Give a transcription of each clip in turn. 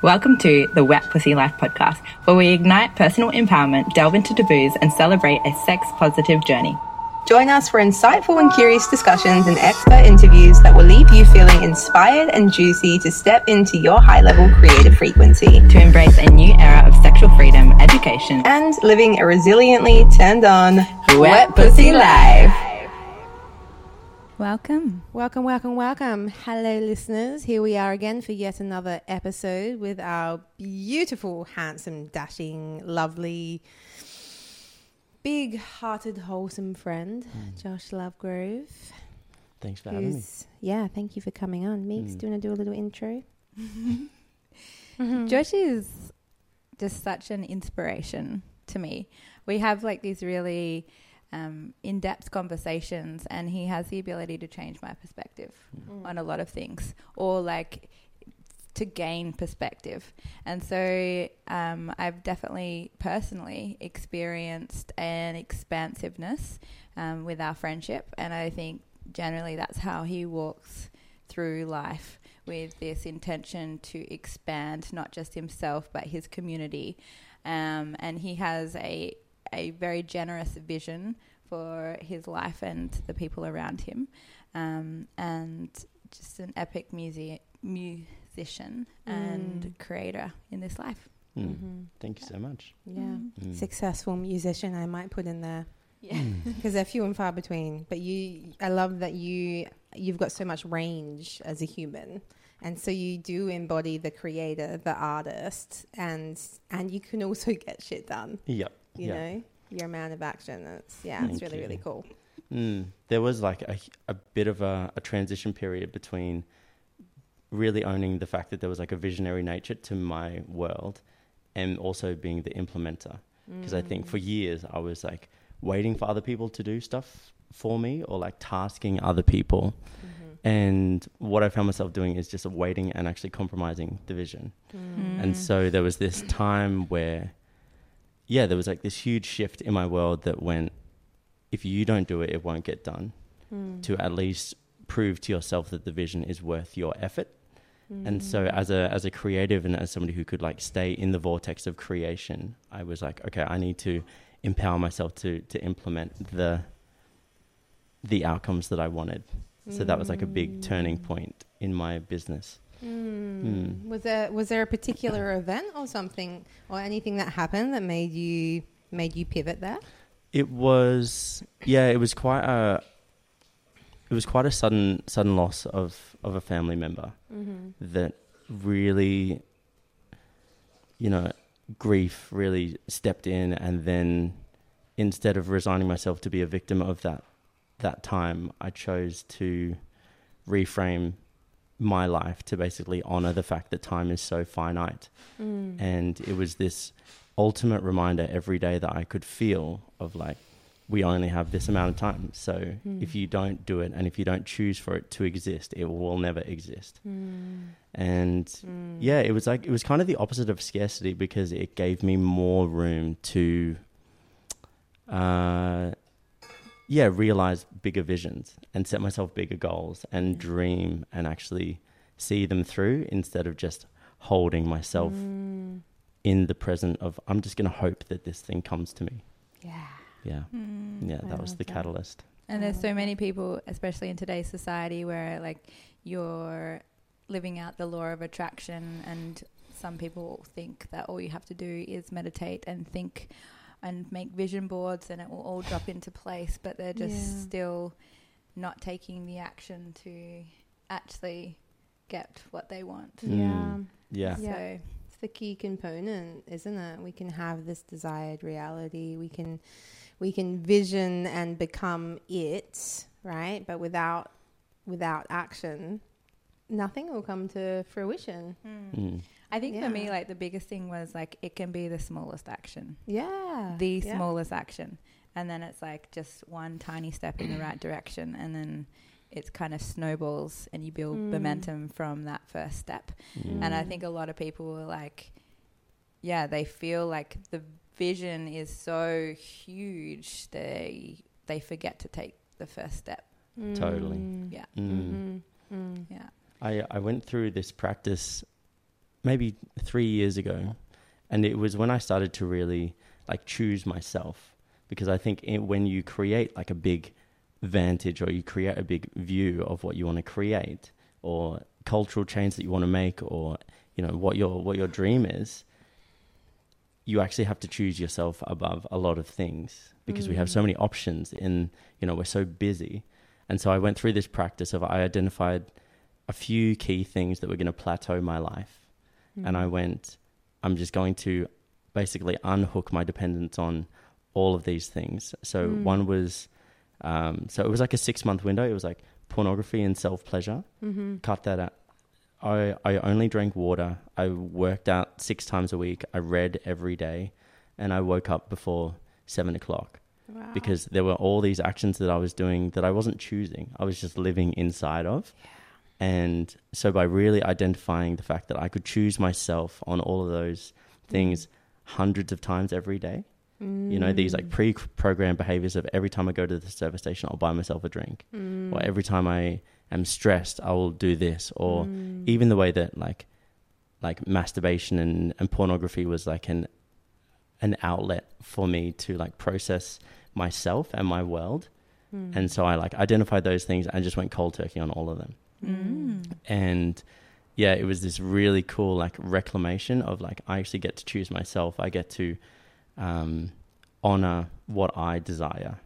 Welcome to the Wet Pussy Life podcast, where we ignite personal empowerment, delve into taboos, and celebrate a sex positive journey. Join us for insightful and curious discussions and expert interviews that will leave you feeling inspired and juicy to step into your high level creative frequency To embrace a new era of sexual freedom, education, and living a resiliently turned on Wet Pussy Life. Welcome. Welcome, welcome, welcome. Hello, listeners. Here we are again for yet another episode with our beautiful, handsome, dashing, lovely, big hearted, wholesome friend, Josh Lovegrove. Thanks for having me. Yeah, thank you for coming on. Meeks, Mm. do you want to do a little intro? Josh is just such an inspiration to me. We have like these really um, in depth conversations, and he has the ability to change my perspective on a lot of things or like to gain perspective. And so um, I've definitely personally experienced an expansiveness um, with our friendship. And I think generally that's how he walks through life with this intention to expand not just himself but his community. Um, and he has a, a very generous vision for his life and the people around him. Um, and just an epic music, musician and creator in this life. Mm. Mm-hmm. Thank you so much. Yeah. Mm. Successful musician, I might put in there. Yeah. because they're few and far between. But you, I love that you you've got so much range as a human, and so you do embody the creator, the artist, and and you can also get shit done. Yep. You yeah. know, you're a man of action. It's yeah, it's Thank really really you. cool. Mm. There was like a, a bit of a, a transition period between really owning the fact that there was like a visionary nature to my world and also being the implementer. Because I think for years I was like waiting for other people to do stuff for me or like tasking other people. And what I found myself doing is just waiting and actually compromising the vision. Mm. And so there was this time where, yeah, there was like this huge shift in my world that went, if you don't do it, it won't get done. Mm. To at least prove to yourself that the vision is worth your effort. And so Mm. as a as a creative and as somebody who could like stay in the vortex of creation, I was like, okay, I need to empower myself to to implement the the outcomes that I wanted. So that was like a big turning point in my business. Mm. Mm. Was there was there a particular event or something or anything that happened that made you made you pivot there? It was yeah, it was quite a it was quite a sudden sudden loss of of a family member Mm-hmm. that really you know grief really stepped in and then instead of resigning myself to be a victim of that that time I chose to reframe my life to basically honor the fact that time is so finite Mm. and it was this ultimate reminder every day that I could feel of like we only have this amount of time so Mm. if you don't do it and if you don't choose for it to exist it will never exist Mm. and Mm. yeah it was like it was kind of the opposite of scarcity because it gave me more room to uh yeah realize bigger visions and set myself bigger goals and dream and actually see them through instead of just holding myself Mm. in the present of I'm just going to hope that this thing comes to me. Yeah. Yeah. Mm. Yeah, I that was the that. catalyst. And there's so many people, especially in today's society, where like you're living out the law of attraction, and some people think that all you have to do is meditate and think and make vision boards, and it will all drop into place. But they're just Yeah. still not taking the action to actually get what they want. Mm. Yeah. Yeah. Yeah. So It's the key component, isn't it? We can have this desired reality. We can we can vision and become it, right? But without without action, nothing will come to fruition. Mm. I think for me, like the biggest thing was like it can be the smallest action. Yeah. the Yeah. smallest action and then it's like just one tiny step in the right direction and then it's kind of snowballs and you build Mm. momentum from that first step Mm. and i think a lot of people are like yeah they feel like the vision is so huge they they forget to take the first step Totally. Mm. yeah Mm. Mhm. Mm. yeah I, I went through this practice maybe three years ago, and it was when I started to really like choose myself because I think it, when you create like a big vantage or you create a big view of what you want to create or cultural change that you want to make or you know what your what your dream is you actually have to choose yourself above a lot of things because we have so mm. many options in you know we're so busy. And so I went through this practice of I identified a few key things that were going to plateau my life and I mm-hmm. went I'm just going to basically unhook my dependence on all of these things so mm. one was um, so it was like a six month window it was like pornography and self pleasure mm-hmm. cut that out I, I only drank water. I worked out six times a week. I read every day, and I woke up before seven o'clock Wow. because there were all these actions that I was doing that I wasn't choosing. I was just living inside of. And so, by really identifying the fact that I could choose myself on all of those things hundreds of times every day, you know, these like mm. pre programmed behaviors of every time I go to the service station, I'll buy myself a drink, mm. or every time I am stressed, I will do this, or mm. even the way that like like masturbation and, and pornography was like an an outlet for me to like process myself and my world. And so I like identified those things and just went cold turkey on all of them. Mm. And yeah, it was this really cool like reclamation of like I actually get to choose myself. I get to um, honor what I desire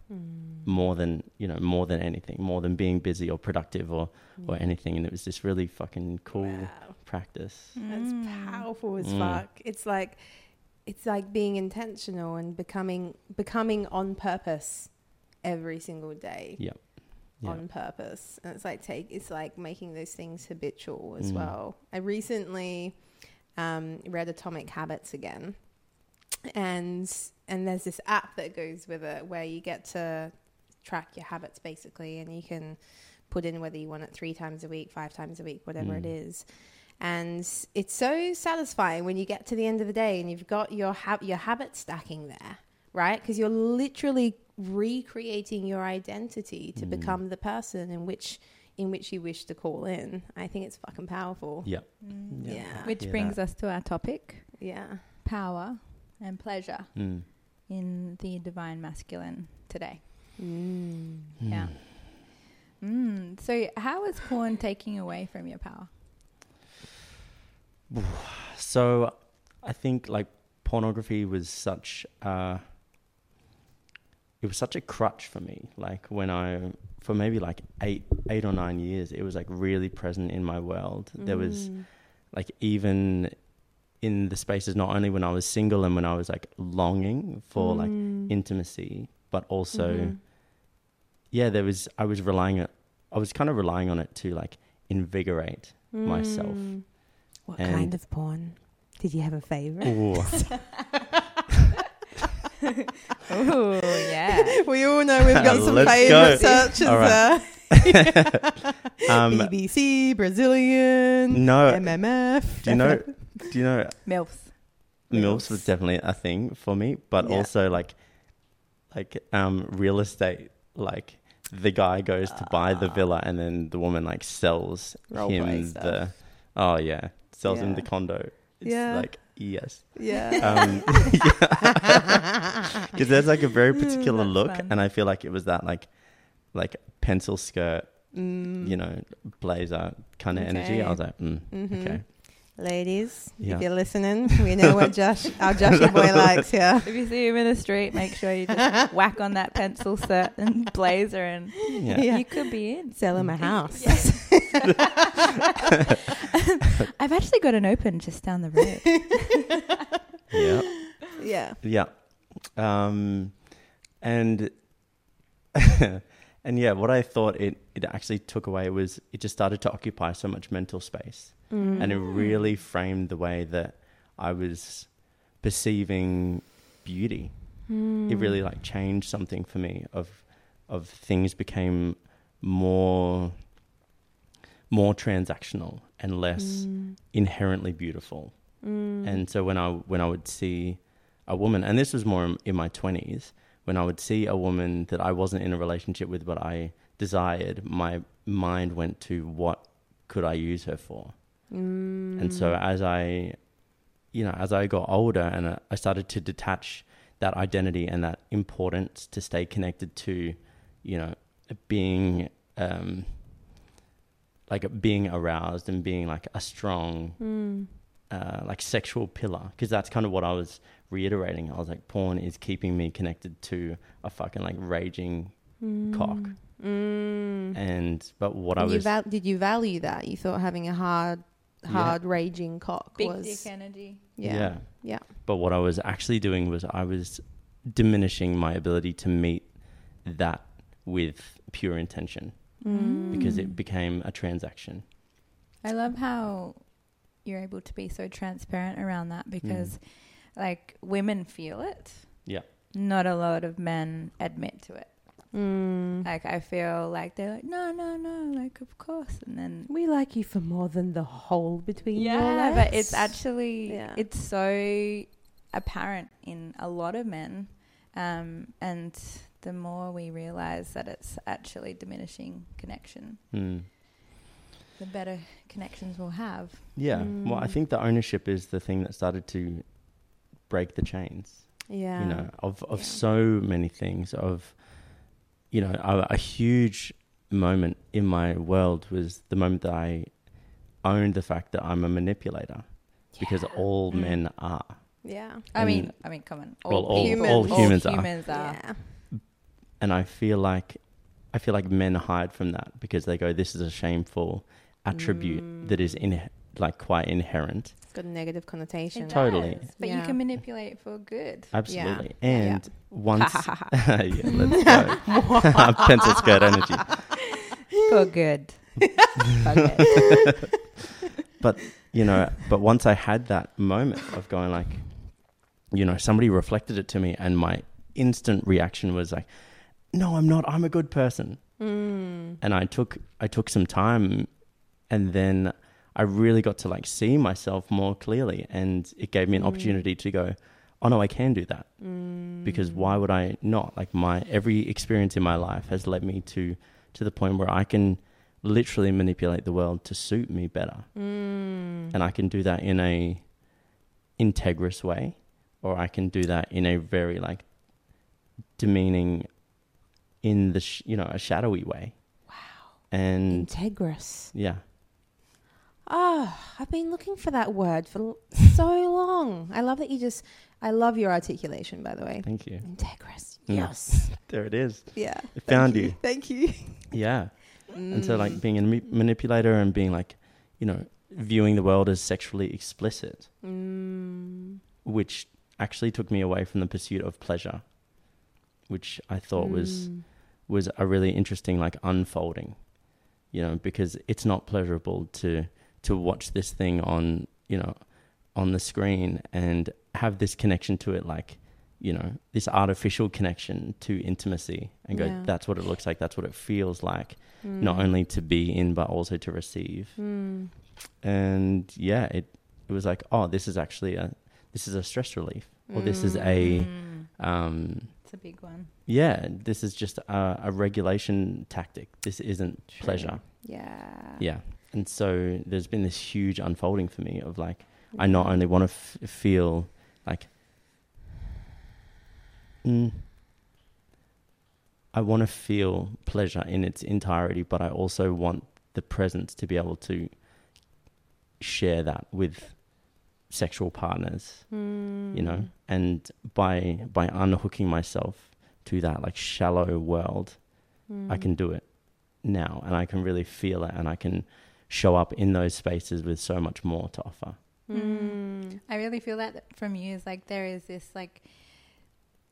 more than you know more than anything, more than being busy or productive or or anything. And it was this really fucking cool Wow. practice. That's powerful as Mm. fuck. It's like it's like being intentional and becoming becoming on purpose every single day. Yeah. Yeah. On purpose. And it's like take it's like making those things habitual as Mm. well. I recently um, read Atomic Habits again. And and there's this app that goes with it where you get to track your habits basically and you can put in whether you want it three times a week, five times a week, whatever it Mm. is. And it's so satisfying when you get to the end of the day and you've got your ha- your habit stacking there, right? Because you're literally recreating your identity to Mm. become the person in which in which you wish to call in. I think it's fucking powerful. Yeah. Mm. Yeah. Which Yeah, brings that- us to our topic Yeah. power and pleasure Mm. in the divine masculine today. Mm. Yeah. Mm. So, how is porn taking away from your power? So I think like pornography was such uh it was such a crutch for me. Like when I for maybe like eight eight or nine years, it was like really present in my world. There was Mm. like even in the spaces not only when I was single and when I was like longing for like Mm. intimacy, but also Mhm. yeah, there was I was relying on I was kind of relying on it to like invigorate myself. Mm. What And- kind of porn? Did you have a favorite? Ooh. Oh, yeah. we all know we've got some Let's favorite go. searches All right. there. um, BBC, Brazilian, no, MMF. do you know? Do you know? MILFs. MILFs was definitely a thing for me, but Yeah. also like, like um, real estate. Like the guy goes to buy the villa, and then the woman like sells Role play him stuff. the. Oh yeah, sells him the condo. It's Yeah. like yes, Yeah. um, because there's like a very particular That's look, fun. and I feel like it was that like, like pencil skirt, Mm. you know, blazer kind of energy. I was like, mm, Mhm. okay, Ladies, Yeah. if you're listening, we know what Josh, our Joshua boy likes here. If you see him in the street, make sure you just whack on that pencil set and blazer, and yeah. Yeah. you could be in. Sell him a house. I've actually got an open just down the road. yeah. Yeah. Yeah. Um, and and yeah, what I thought it it actually took away was it just started to occupy so much mental space, Mm. and it really framed the way that I was perceiving beauty. Mm. It really like changed something for me of of things became more more transactional and less Mm. inherently beautiful. Mm. And so when I when I would see a woman, and this was more in- my twenties, when I would see a woman that I wasn't in a relationship with, but I desired, my mind went to what could I use her for? And so as I, you know, as I got older and uh, I started to detach that identity and that importance to stay connected to, you know, being, um, like being aroused and being like a strong, uh, like sexual pillar. Because that's kind of what I was reiterating. I was like, porn is keeping me connected to a fucking like raging cock. Mm. And but what I And you was val- did you value that? You thought having a hard, Yeah. hard raging cock Big was dick energy. yeah, yeah. yeah. But what I was actually doing was I was diminishing my ability to meet that with pure intention because it became a transaction. I love how you're able to be so transparent around that because, like, women feel it. Yeah. Not a lot of men admit to it. Mm. Like, I feel like they're like, no, no, no, like, of course. And then, We like you for more than the hole between your yeah, legs. but it's actually, Yeah. it's so apparent in a lot of men. Um, and the more we realize that it's actually diminishing connection, Mm. the better connections we'll have. Yeah. Well, I think the ownership is the thing that started to break the chains. yeah, you know, of, of Yeah. so many things. Of, you know, a, a huge moment in my world was the moment that I owned the fact that I'm a manipulator, because all Mm. men are. yeah, I mean, And- I mean, come on. Well, all- all all humans are. humans are. yeah. And I feel like I feel like men hide from that because they go, "This is a shameful attribute mm. that is in like quite inherent." It's got a negative connotation. It Totally. does, but you can manipulate it for good. Absolutely, Yeah. and once yeah, let's go pencil skirt energy. For good. for good. but you know but once i had that moment of going like you know somebody reflected it to me and my instant reaction was like no i'm not i'm a good person. Mm. and i took i took some time and then i really got to like see myself more clearly and it gave me an opportunity to go oh no i can do that. Because why would i not? Like my every experience in my life has led me to to the point where i can literally manipulate the world to suit me better. Mm. and I can do that in a integrous way, or I can do that in a very like demeaning, in the sh- you know a shadowy way. Wow. And Integrous. yeah, Oh, I've been looking for that word for so long. I love that you just. I love your articulation, by the way. thank you. Integrous. Mm. Yes. There it is. Yeah. It found you. Thank you. Yeah. And so Mm. like being a ma- manipulator and being like, you know, viewing the world as sexually explicit, Mm. which actually took me away from the pursuit of pleasure, which I thought was Mm. Was a really interesting like unfolding you know because it's not pleasurable to to watch this thing on you know on the screen and have this connection to it like you know this artificial connection to intimacy and go Yeah. that's what it looks like that's what it feels like Mm. not only to be in but also to receive Mm. and yeah it it was like oh this is actually a this is a stress relief or this is a Mm, um a big one. yeah, this is just a, a regulation tactic. This isn't pleasure. Yeah. Yeah. And so there's been this huge unfolding for me of like, I not only want to f- feel like, mm, I want to feel pleasure in its entirety, but I also want the presence to be able to share that with sexual partners Mm. you know and by by unhooking myself to that like shallow world Mm. i can do it now and i can really feel it and i can show up in those spaces with so much more to offer Mm. I really feel that from you is like there is this like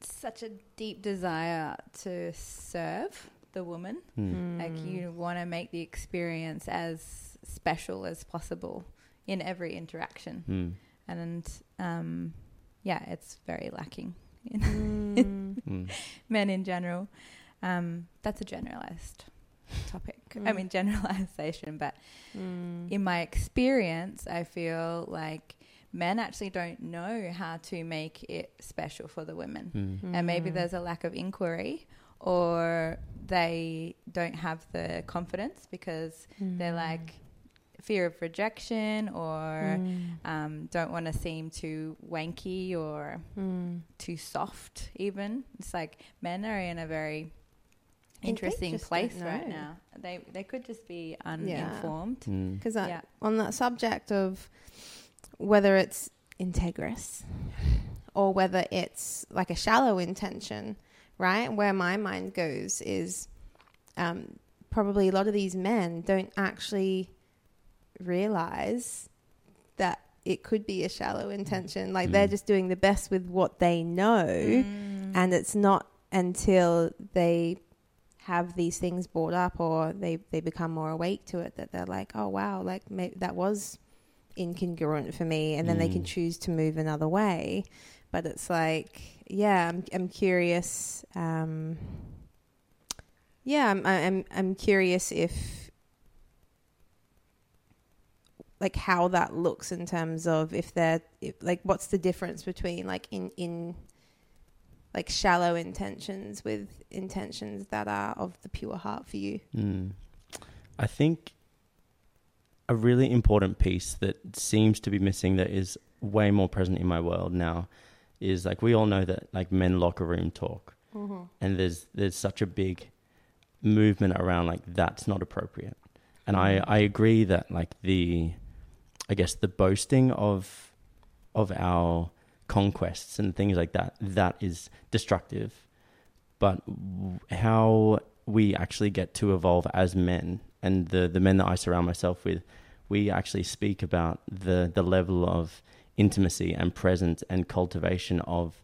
such a deep desire to serve the woman. Mm. Like you want to make the experience as special as possible in every interaction. Mm. And um, yeah, it's very lacking in Mm. Mm. men in general. Um, that's a generalized topic. I Mm. mean, generalization, but Mm. in my experience, I feel like men actually don't know how to make it special for the women. Mm. And maybe there's a lack of inquiry or they don't have the confidence because they're like, fear of rejection or um, don't want to seem too wanky or too soft even it's like men are in a very interesting place right now they they could just be uninformed Mm. Because Yeah. on that subject of whether it's integrous or whether it's like a shallow intention, right? Where my mind goes is um, probably a lot of these men don't actually realize that it could be a shallow intention. Like they're Mm. just doing the best with what they know, Mm. and it's not until they have these things brought up or they, they become more awake to it that they're like, oh wow, like that was incongruent for me, and then they can Mm. choose to move another way. But it's like, yeah, I'm I'm curious. Um, yeah, I'm I'm I'm curious if like how that looks in terms of if they're if, like what's the difference between like in in like shallow intentions with intentions that are of the pure heart for you. Mm. I think a really important piece that seems to be missing that is way more present in my world now is like we all know that like men locker room talk and there's there's such a big movement around like that's not appropriate and I, I agree that like the I guess the boasting of of our conquests and things like that that is destructive. But how we actually get to evolve as men and the the men that I surround myself with we actually speak about the the level of intimacy and presence and cultivation of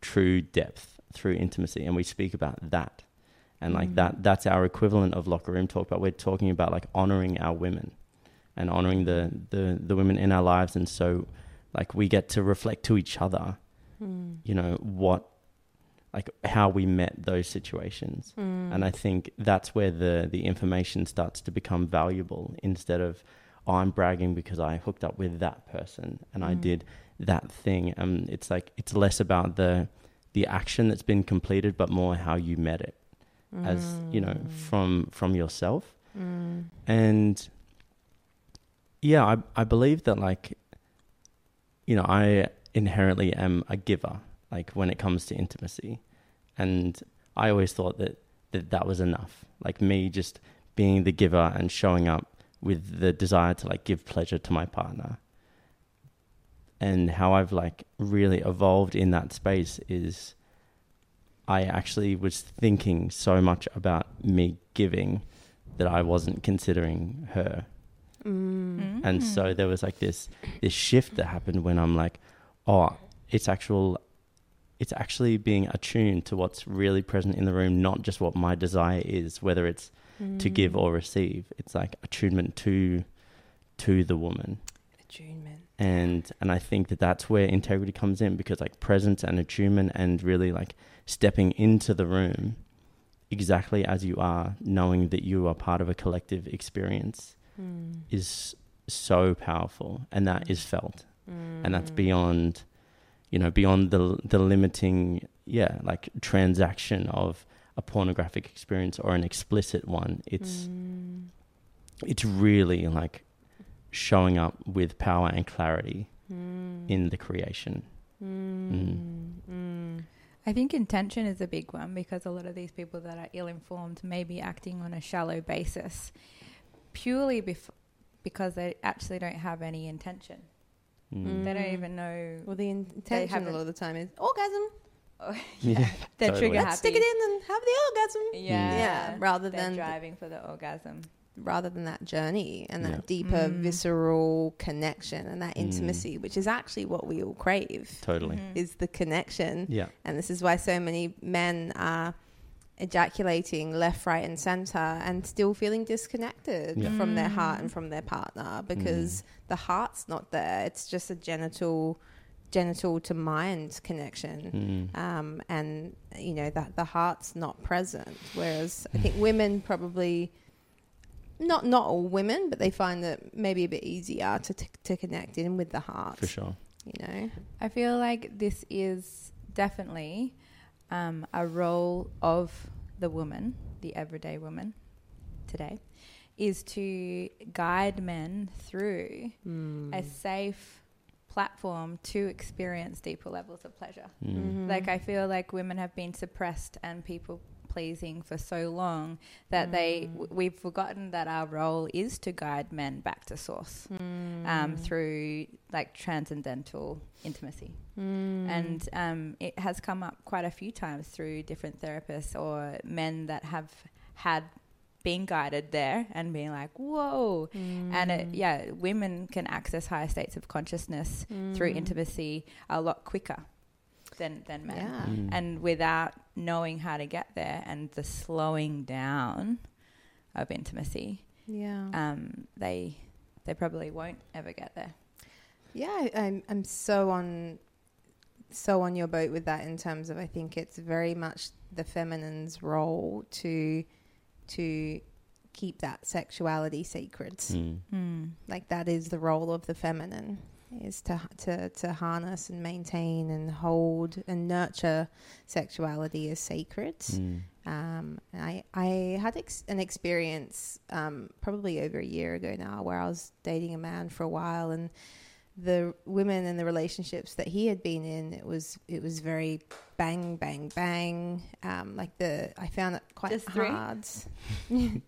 true depth through intimacy. And we speak about that. And like mm. that that's our equivalent of locker room talk but we're talking about like honoring our women and honoring the the the women in our lives. And so like we get to reflect to each other hmm. you know what like how we met those situations. Hmm. And i think that's where the the information starts to become valuable instead of oh, i'm bragging because i hooked up with that person and i hmm. did that thing. And it's like it's less about the the action that's been completed but more how you met it as you know from from yourself. And yeah I, I believe that like you know i inherently am a giver like when it comes to intimacy. And i always thought that that, that was enough. Like me just being the giver and showing up with the desire to like give pleasure to my partner. And how i've like really evolved in that space is i actually was thinking so much about me giving that i wasn't considering her Mm. and so there was like this this shift that happened when I'm like, oh, it's actual, it's actually being attuned to what's really present in the room, not just what my desire is, whether it's to give or receive. It's like attunement to to the woman, Attunement. and and I think that that's where integrity comes in because like presence and attunement and really like stepping into the room exactly as you are, knowing that you are part of a collective experience Hmm. is so powerful and that is hmm. felt. Hmm. And that's beyond you know beyond the the limiting yeah like transaction of a pornographic experience or an explicit one. It's it's really like showing up with power and clarity in the creation. Mm. I think intention is a big one because a lot of these people that are ill informed may be acting on a shallow basis purely bef- because they actually don't have any intention. Mm. They don't even know Well, the intention a haven't- lot of the time is orgasm. yeah they're Totally. trigger Let's stick it in and have the orgasm. Yeah. Yeah, rather They're than driving for the orgasm. rather than that journey and that Yeah. deeper Mm. visceral connection and that Mm. intimacy, which is actually what we all crave, totally Mhm. is the connection. yeah And this is why so many men are ejaculating left, right, and center and still feeling disconnected Yeah. from their Mm. heart and from their partner because the heart's not there. It's just a genital, genital to mind connection. Mm. Um, and you know that the heart's not present. Whereas I think women probably. Not not all women, but they find that maybe a bit easier to t- to connect in with the heart. for sure You know, I feel like this is definitely um, a role of the woman, the everyday woman today, is to guide men through Mm. a safe platform to experience deeper levels of pleasure. Mm. Mm-hmm. Like I feel like women have been suppressed and people pleasing for so long that they mm. w- we've forgotten that our role is to guide men back to source um, mm. through like transcendental intimacy. Mm. And um, it has come up quite a few times through different therapists or men that have had been guided there and being like, whoa. And it, yeah, women can access higher states of consciousness through intimacy a lot quicker than, than men. Yeah. Mm. And without knowing how to get there and the slowing down of intimacy, Yeah. um, they they probably won't ever get there. Yeah, I- I'm I'm so on so on your boat with that in terms of I think it's very much the feminine's role to to keep that sexuality sacred. Mm. Like that is the role of the feminine is to to to harness and maintain and hold and nurture sexuality as sacred. Mm. Um, I I had ex- an experience um, probably over a year ago now where I was dating a man for a while and the women and the relationships that he had been in it was it was very bang bang bang. Um, like the I found it quite Just three? hard.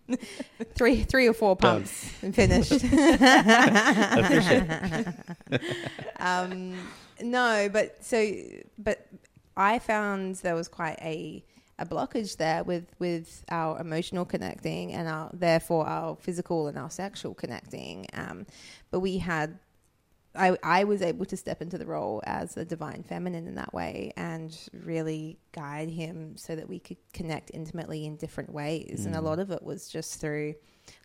Three three or four Done. pumps and finished. Um, no but so but I found there was quite a a blockage there with with our emotional connecting and our therefore our physical and our sexual connecting. Um, but we had I, I was able to step into the role as the divine feminine in that way and really guide him so that we could connect intimately in different ways. And a Mm. lot of it was just through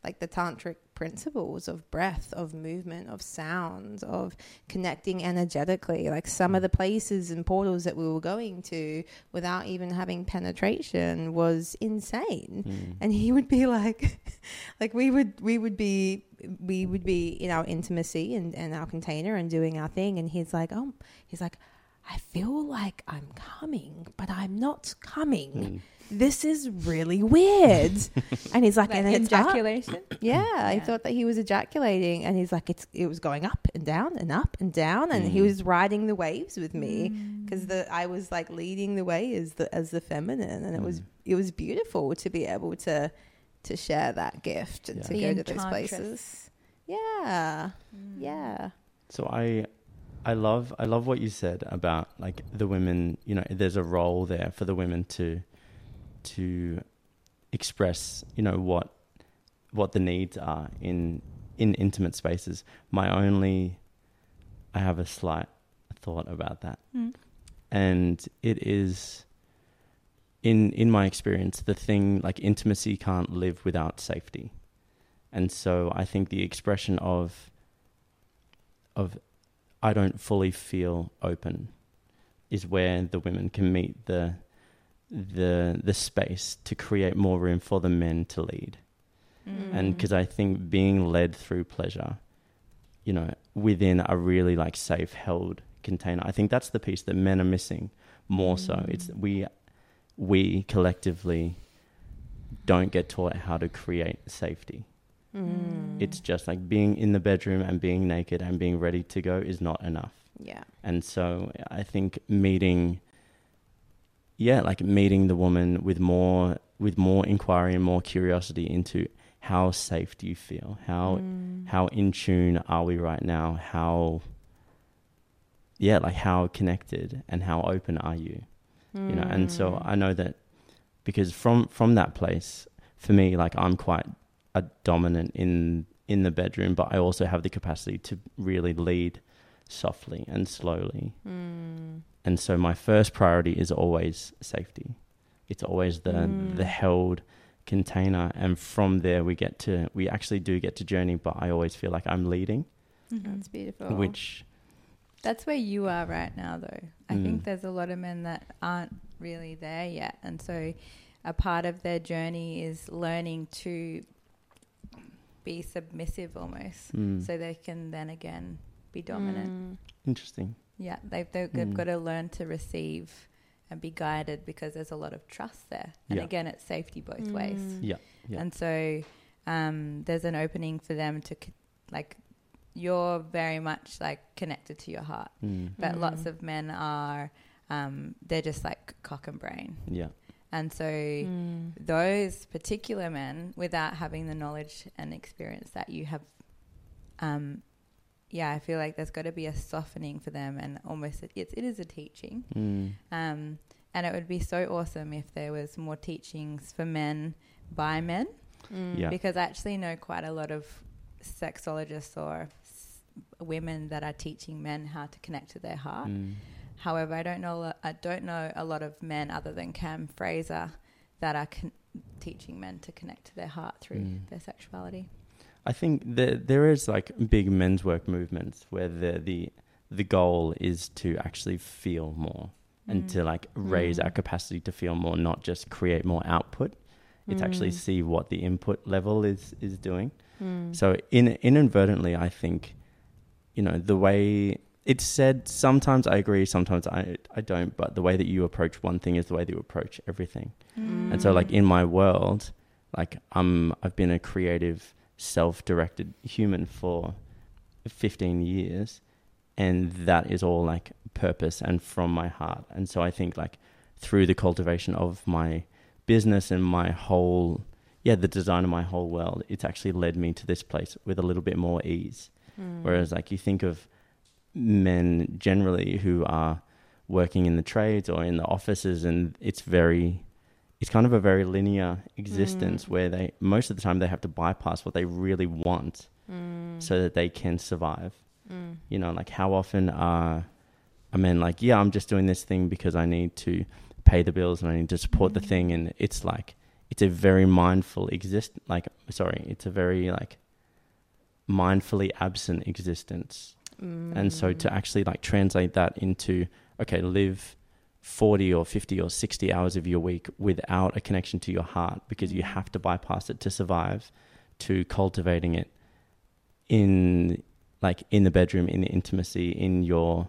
like the tantric principles of breath, of movement, of sound, of connecting energetically. Like some of the places and portals that we were going to without even having penetration was insane Mm. and he would be like like we would we would be we would be in our intimacy and, and our container and doing our thing and he's like oh he's like i feel like i'm coming but i'm not coming Mm. this is really weird and he's like, Like and it's up. ejaculation. yeah, I thought that he was ejaculating, and he's like, it's it was going up and down and up and down, and he Mm. was riding the waves with me because the I was like leading the way as the as the feminine, and it was Mm. it was beautiful to be able to to share that gift and Yeah. to The go to those places. Yeah, yeah, So I I love I love what you said about like the women, you know, there's a role there for the women to to express, you know, what what the needs are in in intimate spaces. My only I have a slight thought about that. Mm. And it is in in my experience the thing like intimacy can't live without safety. And so I think the expression of of I don't fully feel open is where the women can meet the the the space to create more room for the men to lead. Mm. And because I think being led through pleasure, you know, within a really like safe held container, I think that's the piece that men are missing more so. It's we we collectively don't get taught how to create safety. Mm. It's just like being in the bedroom and being naked and being ready to go is not enough. yeah, And so I think meeting, yeah, like meeting the woman with more with more inquiry and more curiosity into how safe do you feel? How Mm. how in tune are we right now? How yeah, like how connected and how open are you? You know, and so Mm. I know that because from from that place, for me, like I'm quite a dominant in in the bedroom, but I also have the capacity to really lead softly and slowly. Mm. And so my first priority is always safety. It's always the Mm. the held container and from there we get to we actually do get to journey, but I always feel like I'm leading, Mm-hmm. That's beautiful. which That's where you are right now, though. I Mm. think there's a lot of men that aren't really there yet. And so a part of their journey is learning to be submissive almost. mm, So they can then again be dominant. Mm. interesting. Yeah, they've, they've, they've Mm. got to learn to receive and be guided because there's a lot of trust there. And Yeah. again, it's safety both ways. Mm. Yeah. Yeah. And so um, there's an opening for them to c- like you're very much like connected to your heart, Mm. but lots of men are um, they're just like cock and brain, Yeah. And so Mm. those particular men, without having the knowledge and experience that you have, um, yeah, I feel like there's got to be a softening for them, and almost it, it, it is a teaching. Mm. Um, and it would be so awesome if there was more teachings for men by men, Mm. Yeah. because I actually know quite a lot of sexologists or s- women that are teaching men how to connect to their heart. Mm. However, I don't know. a I don't know a lot of men other than Cam Fraser that are con- teaching men to connect to their heart through Mm. their sexuality. I think there there is like big men's work movements where the the the goal is to actually feel more and Mm. to like raise our capacity to feel more, not just create more output. It's actually Mm. see what the input level is is doing. Mm. So in inadvertently, I think, you know, the way it's said. Sometimes I agree, sometimes I I don't. But the way that you approach one thing is the way that you approach everything. And so, like in my world, like I'm I've been a creative, self-directed human for 15 years, and that is all like purpose and from my heart. And so I think like through the cultivation of my business and my whole yeah the design of my whole world it's actually led me to this place with a little bit more ease Mm. whereas like you think of men generally who are working in the trades or in the offices and it's very it's kind of a very linear existence Mm. where they most of the time they have to bypass what they really want Mm. so that they can survive Mm. you know like how often are are men like yeah i'm just doing this thing because i need to pay the bills and i need to support the thing and it's like it's a very mindful exist like sorry it's a very like mindfully absent existence and so to actually like translate that into okay live 40 or 50 or 60 hours of your week without a connection to your heart because you have to bypass it to survive to cultivating it in like in the bedroom in the intimacy in your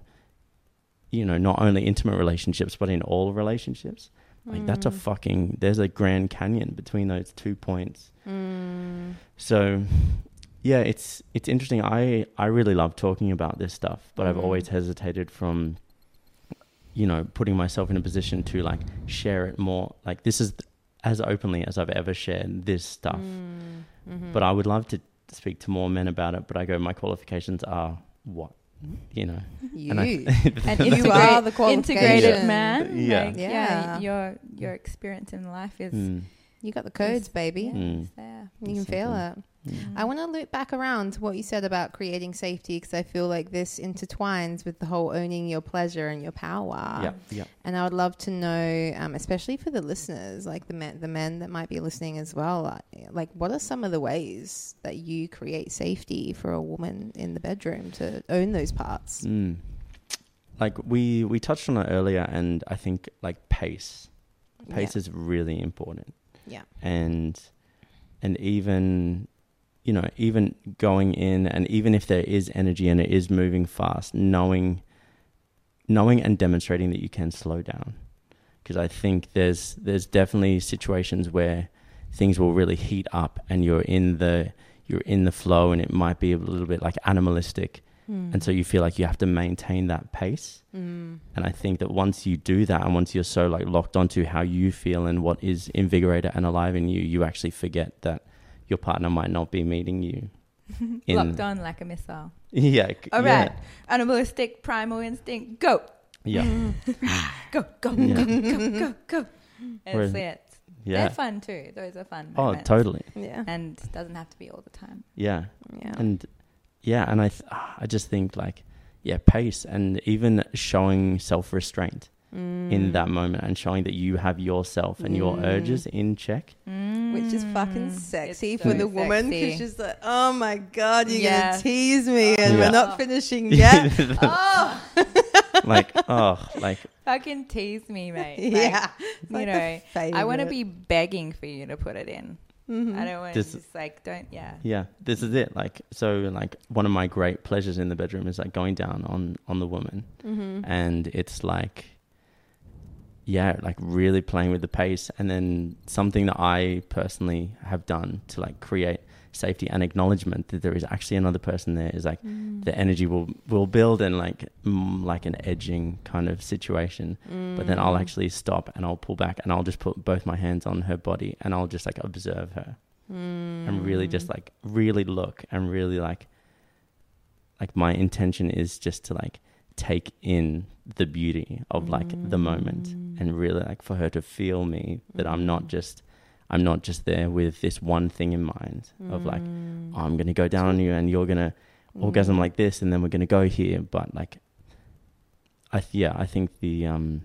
you know not only intimate relationships but in all relationships like that's a Mm. fucking there's a grand canyon between those two points Mm. so yeah it's it's interesting i i really love talking about this stuff but i've Mm. always hesitated from you know putting myself in a position to like share it more like this is as openly as i've ever shared this stuff Mm. Mhm. but i would love to speak to more men about it but i go my qualifications are what you know you. and I- And You integrate, are the integrated qualification. man. Yeah. Like, yeah. Yeah. Your your experience in life is Mm, you got the codes, is- baby. yeah, Mm. it's there. You can feel Exactly. it. Mm. I want to loop back around to what you said about creating safety because I feel like this intertwines with the whole owning your pleasure and your power. yeah yeah And I would love to know, um, especially for the listeners, like the men, the men that might be listening as well, like, like what are some of the ways that you create safety for a woman in the bedroom to own those parts? Mm. Like we we touched on it earlier, and I think like pace, pace Yeah. is really important. Yeah. and and even you know even going in, and even if there is energy and it is moving fast, knowing knowing and demonstrating that you can slow down, because I think there's there's definitely situations where things will really heat up, and you're in the you're in the flow, and it might be a little bit like animalistic. And so you feel like you have to maintain that pace. Mm. and i think that once you do that and once you're so like locked onto how you feel and what is invigorated and alive in you you actually forget that your partner might not be meeting you in Locked on like a missile. yeah c- All yeah, right. Animalistic primal instinct. Go. yeah Go. Go. Yeah. Go. Go. Go. Go. And Whereas- it's it. yeah They're fun too. Those are fun. oh totally Yeah. And it doesn't have to be all the time. yeah Yeah. and yeah and i th- ah, i just think like yeah pace and even showing self-restraint Mm. in that moment and showing that you have yourself and your Mm. urges in check Which is fucking Mm. sexy It's for so the woman because she's like, oh my god, you're Yeah. gonna tease me and Yeah. we're not finishing yet. oh, like oh like fucking tease me, mate. Like, yeah, It's you like know, I want to be begging for you to put it in. Mhm. I don't want to This- just like don't. Yeah. Yeah, this is it. Like so, like one of my great pleasures in the bedroom is like going down on on the woman, Mhm. and it's like, yeah, like really playing with the pace, and then something that I personally have done to like create safety and acknowledgement that there is actually another person there is like Mm. the energy will will build and like mm, like an edging kind of situation but then Mm. I'll actually stop and I'll pull back and I'll just put both my hands on her body and I'll just like observe her and really Mm. just like really look and really like like my intention is just to like take in the beauty of like the moment Mm. and really like for her to feel me that I'm not just I'm not just there with this one thing in mind of like Mm. oh, I'm going to go down on you and you're going to orgasm like this and then we're going to go here but like I th- yeah I think the um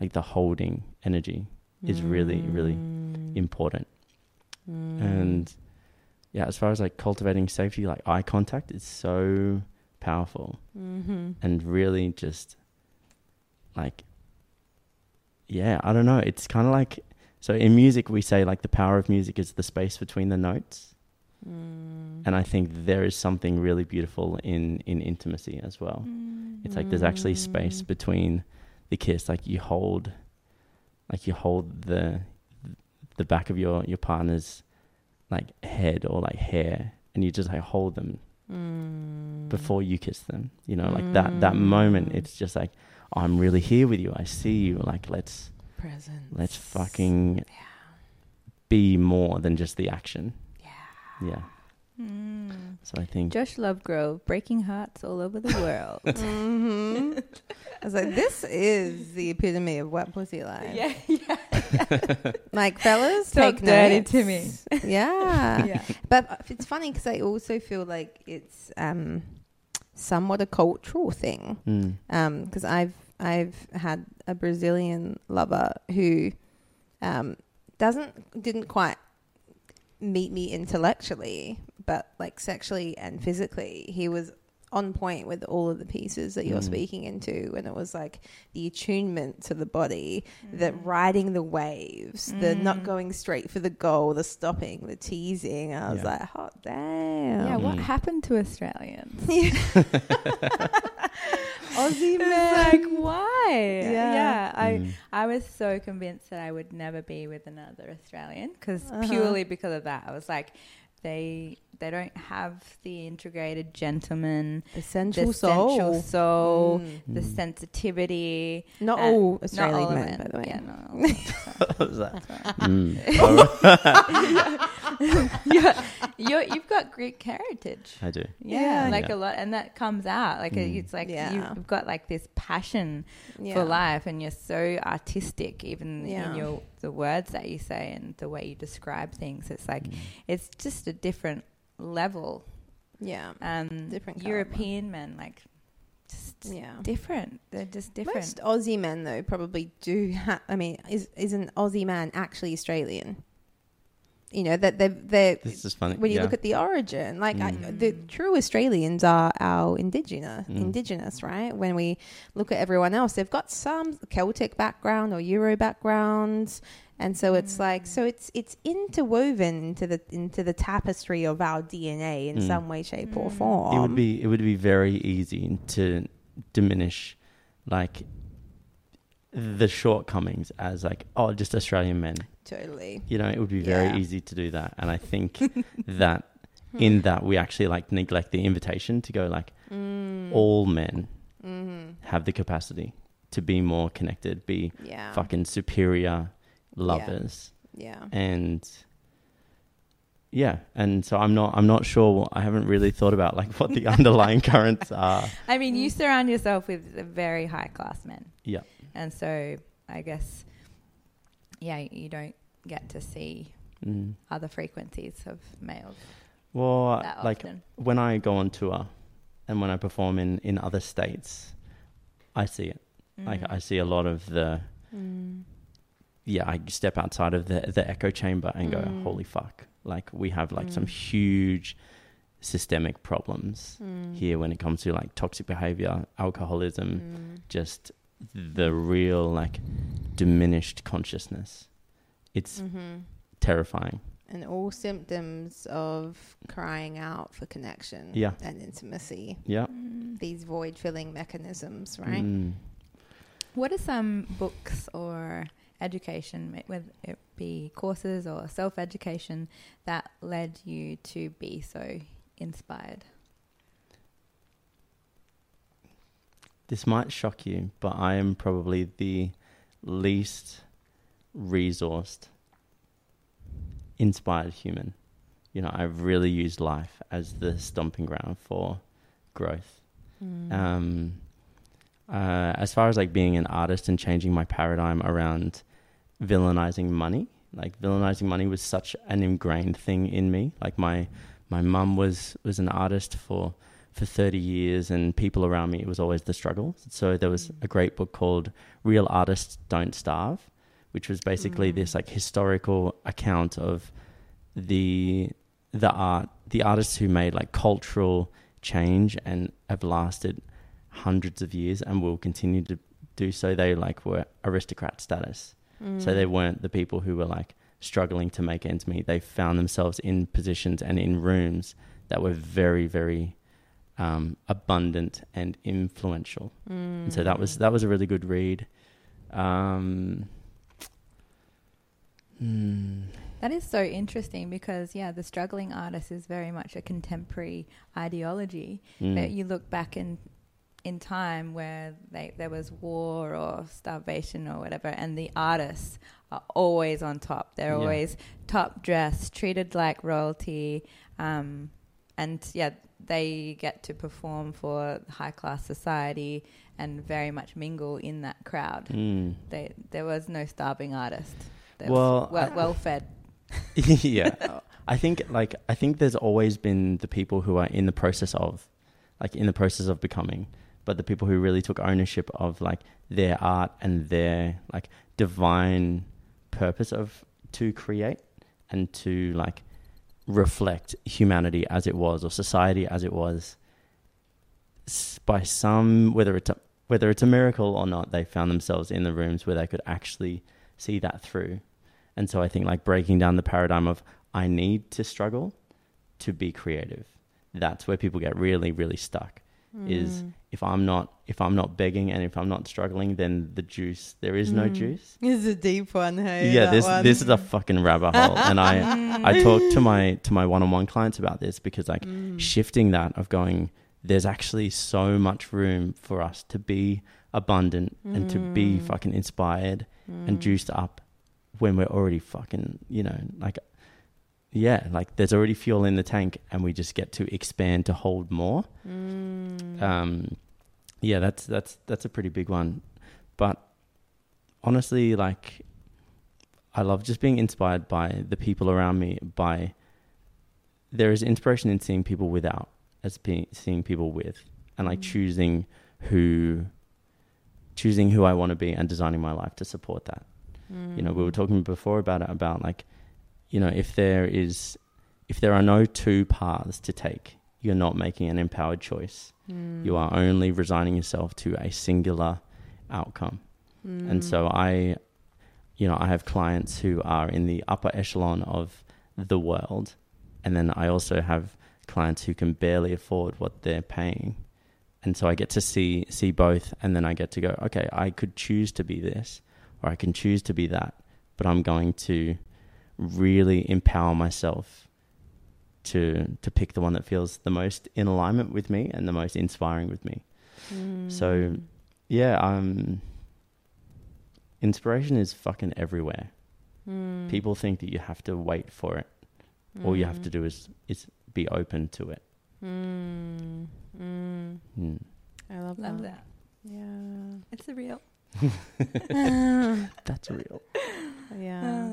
like the holding energy is really really Mm. important and yeah as far as like cultivating safety like eye contact is so powerful Mm-hmm. and really just like yeah i don't know it's kind of like so in music we say like the power of music is the space between the notes Mm. and i think there is something really beautiful in in intimacy as well it's like there's actually space Mm. between the kiss like you hold like you hold the the back of your your partner's like head or like hair and you just like hold them Mm. before you kiss them you know like that that moment Mm. it's just like i'm really here with you i see you like let's presence. let's fucking yeah. be more than just the action Yeah. yeah Mm. so i think Josh Lovegrove, breaking hearts all over the world. hmm I was like, this is the epitome of wet pussy life. yeah, yeah. Like, fellas, Talk take dirty notes. to me. Yeah. yeah. But it's funny because I also feel like it's um, somewhat a cultural thing. mm, because I've I've had a Brazilian lover who um, doesn't didn't quite meet me intellectually, but like sexually and physically, he was on point with all of the pieces that you're Mm. speaking into, and it was like the attunement to the body, that riding the waves, the not Mm. going straight for the goal, the stopping, the teasing. I was Yeah. like, hot damn. Yeah, what Mm. happened to Australians? Aussie It's man. like why? Yeah. Yeah, I mm, I was so convinced that I would never be with another Australian because Uh-huh. purely because of that. I was like, they they don't have the integrated gentleman, the the soul. sensual soul, Mm. the Mm. sensitivity. Not all Not Australian all of men, it. by the way. Yeah, not all what was that mm. you're, you're, you've got Greek heritage. i do Yeah, Yeah. like Yeah. a lot, and that comes out. Like Mm. it's like Yeah. you've got like this passion Yeah. for life, and you're so artistic, even Yeah. in your the words that you say and the way you describe things. It's like Mm. it's just a different level. Yeah. Um, Different European men, like just Yeah. different. They're just different. Most Aussie men, though, probably do have. I mean, is is an Aussie man actually Australian? You know that they they this is funny when you yeah. look at the origin, like I, Mm. the true Australians are our indigenous, Mm. indigenous, right? When we look at everyone else, they've got some Celtic background or Euro backgrounds, and so it's like so it's it's interwoven into the into the tapestry of our DNA in Mm. some way, shape, or Mm. form. it would be it would be very easy to diminish like the shortcomings as like oh just australian men totally. you know it would be very Yeah. easy to do that and i think that in that we actually like neglect the invitation to go like Mm. all men Mm-hmm. have the capacity to be more connected be Yeah. fucking superior lovers Yeah. and yeah and so i'm not i'm not sure i haven't really thought about like what the underlying currents are I mean, you surround yourself with very high class men. Yeah. And so I guess, yeah, you don't get to see mm. other frequencies of males well like often. when I go on tour and when I perform in, in other states, I see it. Like Mm. I see a lot of the Mm. yeah. I step outside of the the echo chamber and go, Mm. holy fuck! Like we have like some Mm. huge systemic problems Mm. here when it comes to like toxic behavior, alcoholism, Mm. just the real like diminished consciousness. It's Mhm. terrifying. And all symptoms of crying out for connection Yeah. and intimacy. Yeah. Mm. These void filling mechanisms, right? Mm. What are some books or education, whether it be courses or self education, that led you to be so inspired? This might shock you, but I am probably the least resourced, inspired human. You know, I've really used life as the stomping ground for growth. Um, uh, as far as like being an artist and changing my paradigm around villainizing money, like villainizing money was such an ingrained thing in me. Like my my mum was was an artist for for 30 years and people around me it was always the struggle. So there was mm. a great book called real artists don't starve which was basically this mm. like historical account of the the art the artists who made like cultural change and have lasted hundreds of years and will continue to do so. They like were aristocrat status. So they mm. weren't the people who were like struggling to make ends meet. They found themselves in positions and in rooms that were very very um, abundant and influential and so that was that was a really good read um, hmm. That is so interesting because, yeah, the struggling artist is very much a contemporary ideology. Mm. That you look back in in time where they, there was war or starvation or whatever, and the artists are always on top. They're Yeah. always top dressed, treated like royalty, um, and yeah, they get to perform for high class society and very much mingle in that crowd. Mm. They, there was no starving artist. They well, well, well fed. yeah i think like i think there's always been the people who are in the process of like in the process of becoming but the people who really took ownership of like their art and their like divine purpose of to create and to like reflect humanity as it was or society as it was by some whether it's a, whether it's a miracle or not they found themselves in the rooms where they could actually see that through and so I think like breaking down the paradigm of I need to struggle to be creative. That's where people get really, really stuck. Is mm. if I'm not if I'm not begging and if I'm not struggling, then the juice there is no mm. juice. It's a deep one, hey. yeah, this one. this is a fucking rabbit hole, and I I talk to my to my one on one clients about this because like mm. shifting that of going, there's actually so much room for us to be abundant and to be fucking inspired and juiced up when we're already fucking, you know, like, yeah, like there's already fuel in the tank and we just get to expand to hold more. Mm. Um, yeah, that's, that's, that's a pretty big one. But honestly, like, I love just being inspired by the people around me, by, there is inspiration in seeing people without as being, seeing people with and like mm. choosing who, choosing who I want to be and designing my life to support that you know we were mm. talking before about it about like you know if there is if there are no two paths to take you're not making an empowered choice. Hmm. You are only resigning yourself to a singular outcome. Hmm. And so i you know i have clients who are in the upper echelon of the world. And then i also have clients who can barely afford what they're paying. And so i get to see see both. And then i get to go okay i could choose to be this or I can choose to be that, but I'm going to really empower myself to to pick the one that feels the most in alignment with me and the most inspiring with me. So yeah, um inspiration is fucking everywhere. People think that you have to wait for it. All you have to do is is be open to it. Mm. Mm. Mm. I love, Love that. that. Yeah. It's a real. That's real. Yeah.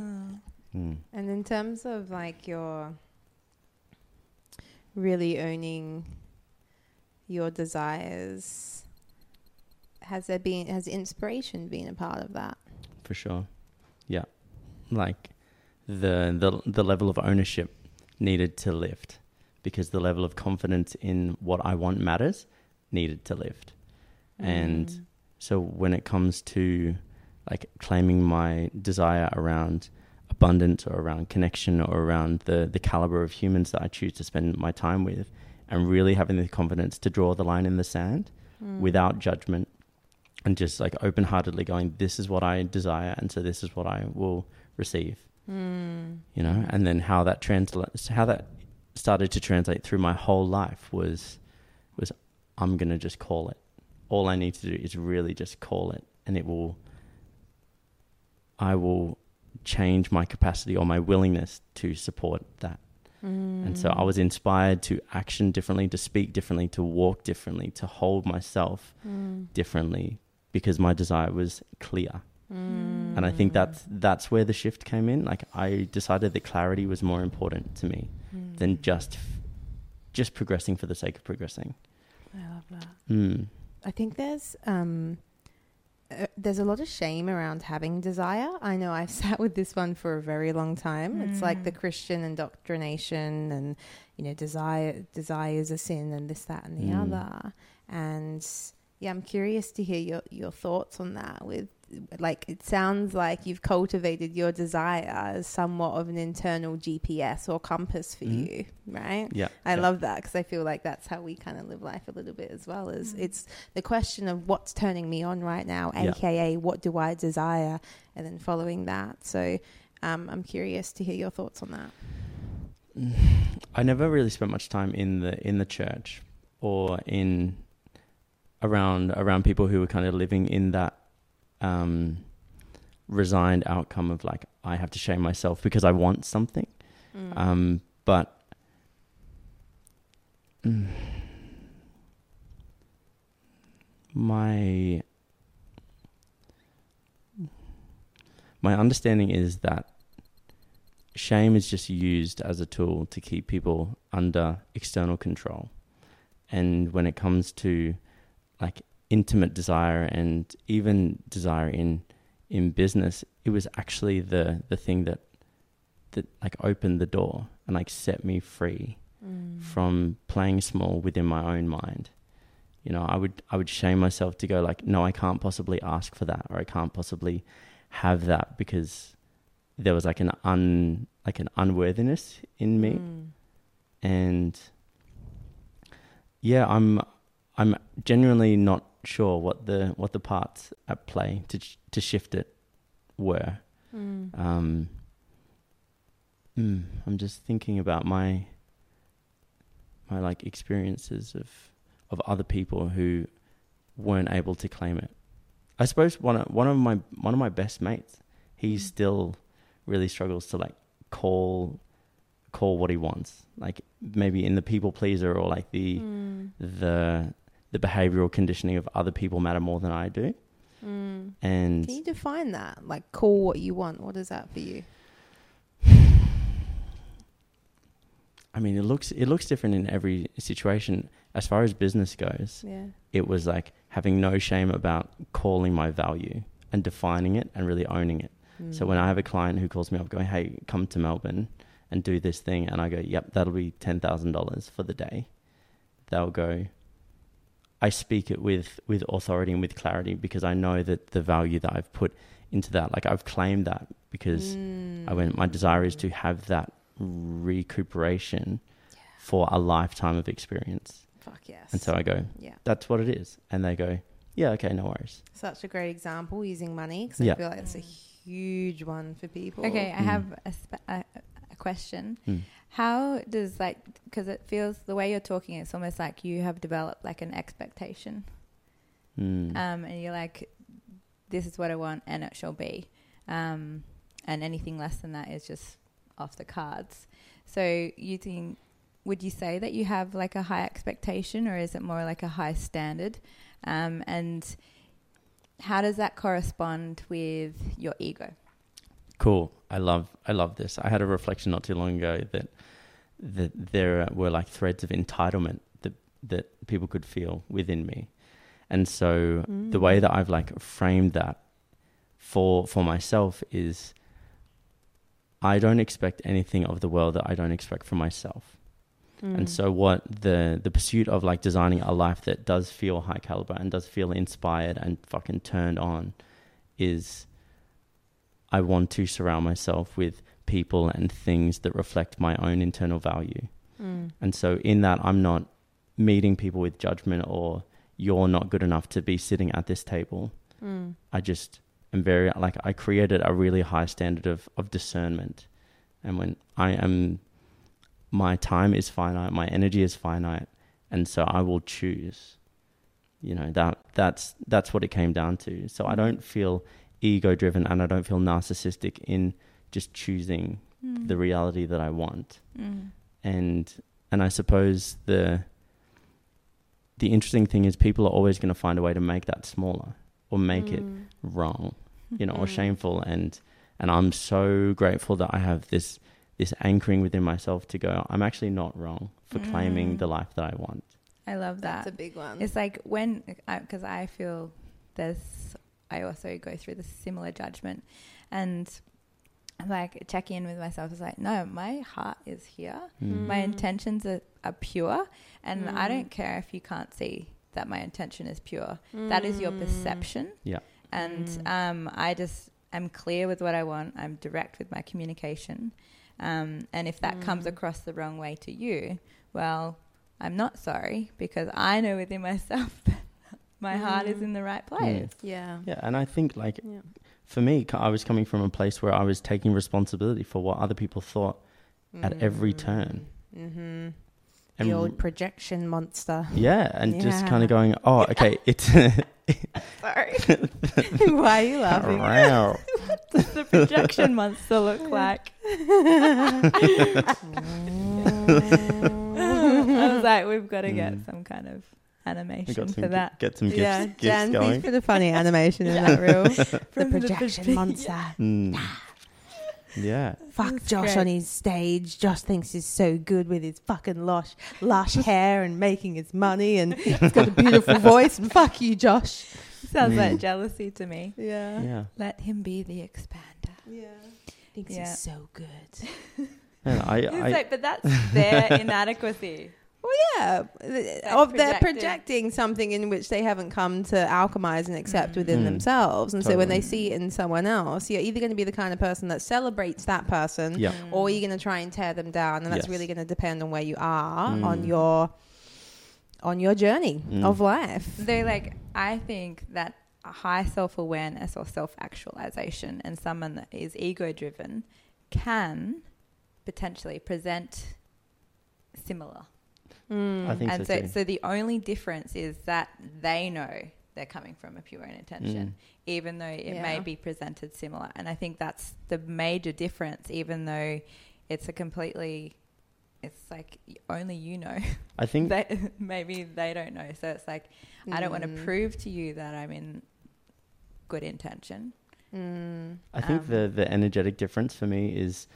Mm. And in terms of like your really owning your desires, has there been has inspiration been a part of that? for sure. Yeah, like the the the level of ownership needed to lift because the level of confidence in what I want matters needed to lift, and so when it comes to like claiming my desire around abundance or around connection or around the the caliber of humans that I choose to spend my time with, and really having the confidence to draw the line in the sand without judgment, and just like open heartedly going, this is what I desire, and so this is what I will receive. Mm. You know, and then how that translates, how that started to translate through my whole life was, was I'm gonna just call it. All I need to do is really just call it, and it will. I will change my capacity or my willingness to support that. And so I was inspired to action differently, to speak differently, to walk differently, to hold myself differently because my desire was clear. And I think that's that's where the shift came in. Like I decided that clarity was more important to me than just just progressing for the sake of progressing. I love that. Mm. I think there's um uh, there's a lot of shame around having desire. I know I've sat with this one for a very long time. It's like the Christian indoctrination and you know desire desire is a sin and this that and the Mm. other. And yeah, I'm curious to hear your your thoughts on that with like it sounds like you've cultivated your desire as somewhat of an internal GPS or compass for Mhm. you, right? Yeah. I yeah. love that because I feel like that's how we kind of live life a little bit as well. Is Mm. it's the question of what's turning me on right now, Yeah. aka what do I desire, and then following that. So um, I'm curious to hear your thoughts on that. I never really spent much time in the in the church or in around around people who were kind of living in that um, resigned outcome of like I have to shame myself because I want something. Mm. Um, but mm, my my understanding is that shame is just used as a tool to keep people under external control. And when it comes to like intimate desire and even desire in in business, it was actually the the thing that that like opened the door and like set me free Mm. from playing small within my own mind. You know, I would I would shame myself to go like, no, I can't possibly ask for that, or I can't possibly have that because there was like an un like an unworthiness in me, Mm. and yeah, I'm I'm genuinely not sure what the what the parts at play to to shift it were. Mm. Um, mm, I'm just thinking about my my like experiences of of other people who weren't able to claim it. I suppose one of, one of my one of my best mates, he Mm. still really struggles to like call call what he wants. Like maybe in the people pleaser or like the Mm. the the behavioral conditioning of other people matter more than I do. Mm. And Can you define that? Like, call what you want. What is that for you? I mean, it looks it looks different in every situation. As far as business goes, Yeah. it was like having no shame about calling my value and defining it and really owning it. So Mm. when I have a client who calls me up going, "Hey, come to Melbourne and do this thing," and I go, "Yep, that'll be ten thousand dollars for the day," they'll go. I speak it with with authority and with clarity because I know that the value that I've put into that, like I've claimed that because Mm. I went. My desire is to have that recuperation for a lifetime of experience, Fuck yes. and so I go, yeah. "That's what it is," and they go, "Yeah, okay, no worries." Such a great example using money because Yeah. I feel like it's a huge one for people. Okay, I Mm. have a, spe- a, a question. Mm. How does like because it feels the way you're talking, it's almost like you have developed like an expectation, Mm. um, and you're like, "This is what I want, and it shall be," um, and anything less than that is just off the cards. So you think, would you say that you have like a high expectation, or is it more like a high standard? Um, and how does that correspond with your ego? Cool. I love I love this. I had a reflection not too long ago that that there were like threads of entitlement that that people could feel within me, and so the way that I've like framed that for for myself is I don't expect anything of the world that I don't expect from myself. Mm. And so what the the pursuit of like designing a life that does feel high caliber and does feel inspired and fucking turned on is I want to surround myself with people and things that reflect my own internal value. Mm. And so in that I'm not meeting people with judgment or you're not good enough to be sitting at this table. Mm. I just am very like I created a really high standard of of discernment, and when I am, my time is finite, my energy is finite, and so I will choose. You know that that's that's what it came down to. So I don't feel ego driven, and I don't feel narcissistic in just choosing Mm. the reality that I want Mm. and and I suppose the the interesting thing is people are always going to find a way to make that smaller or make it Mm. wrong, you know, or Mm. shameful and and I'm so grateful that I have this this anchoring within myself to go I'm actually not wrong for claiming Mm. the life that I want. I love that. That's a big one. It's like when, because I feel there's, I also go through the similar judgment, and like check in with myself is like, no, my heart is here. Mm. My intentions are, are pure, and I Mm. don't care if you can't see that my intention is pure. That is your Mm. perception. Yeah. And Mm. um, I just am clear with what I want. I'm direct with my communication. Um, and if that comes Mm. across the wrong way to you, well, I'm not sorry because I know within myself that my heart is Mm. in the right place. Yeah. Yeah, and I think like Yeah. for me I was coming from a place where I was taking responsibility for what other people thought at every turn. Mm-hmm. and The old projection monster. yeah, and just kind of going, "Oh, okay, it's Sorry. Why are you laughing? Wow. What does the projection monster look like? I was like, we've got to get Mm. some kind of We animation got some for gi- that. get some gifts, yeah, gifts Jan, please going. put a funny animation in that reel. the From the projection big- monster. Mm. Yeah. Fuck That's Josh great. on his stage. Josh thinks he's so good with his fucking lush, lush hair and making his money, and he's got a beautiful voice. And fuck you, Josh. Sounds like Mm. jealousy to me. Yeah. Yeah. Let him be the expander. Yeah. Thinks Yeah. he's so good. And I, It's I, like, but that's their inadequacy. Well, yeah, Like of they're projecting something in which they haven't come to alchemize and accept within Mm. themselves, and so when they see it in someone else, you're either going to be the kind of person that celebrates that person, yeah. or you're going to try and tear them down, and that's Yes. really going to depend on where you are on Mm. your on your journey Mm. of life. They like, I think that a high self awareness or self actualization and someone that is ego driven can potentially present similar. Mm. I think and so so, too. so the only difference is that they know they're coming from a pure intention, Mm. even though it may be presented similar. And I think that's the major difference, even though it's a completely, it's like only you know. I think they, maybe they don't know. So it's like, I don't want to Mm. prove to you that I'm in good intention. Mm. I think Um, the the energetic difference for me is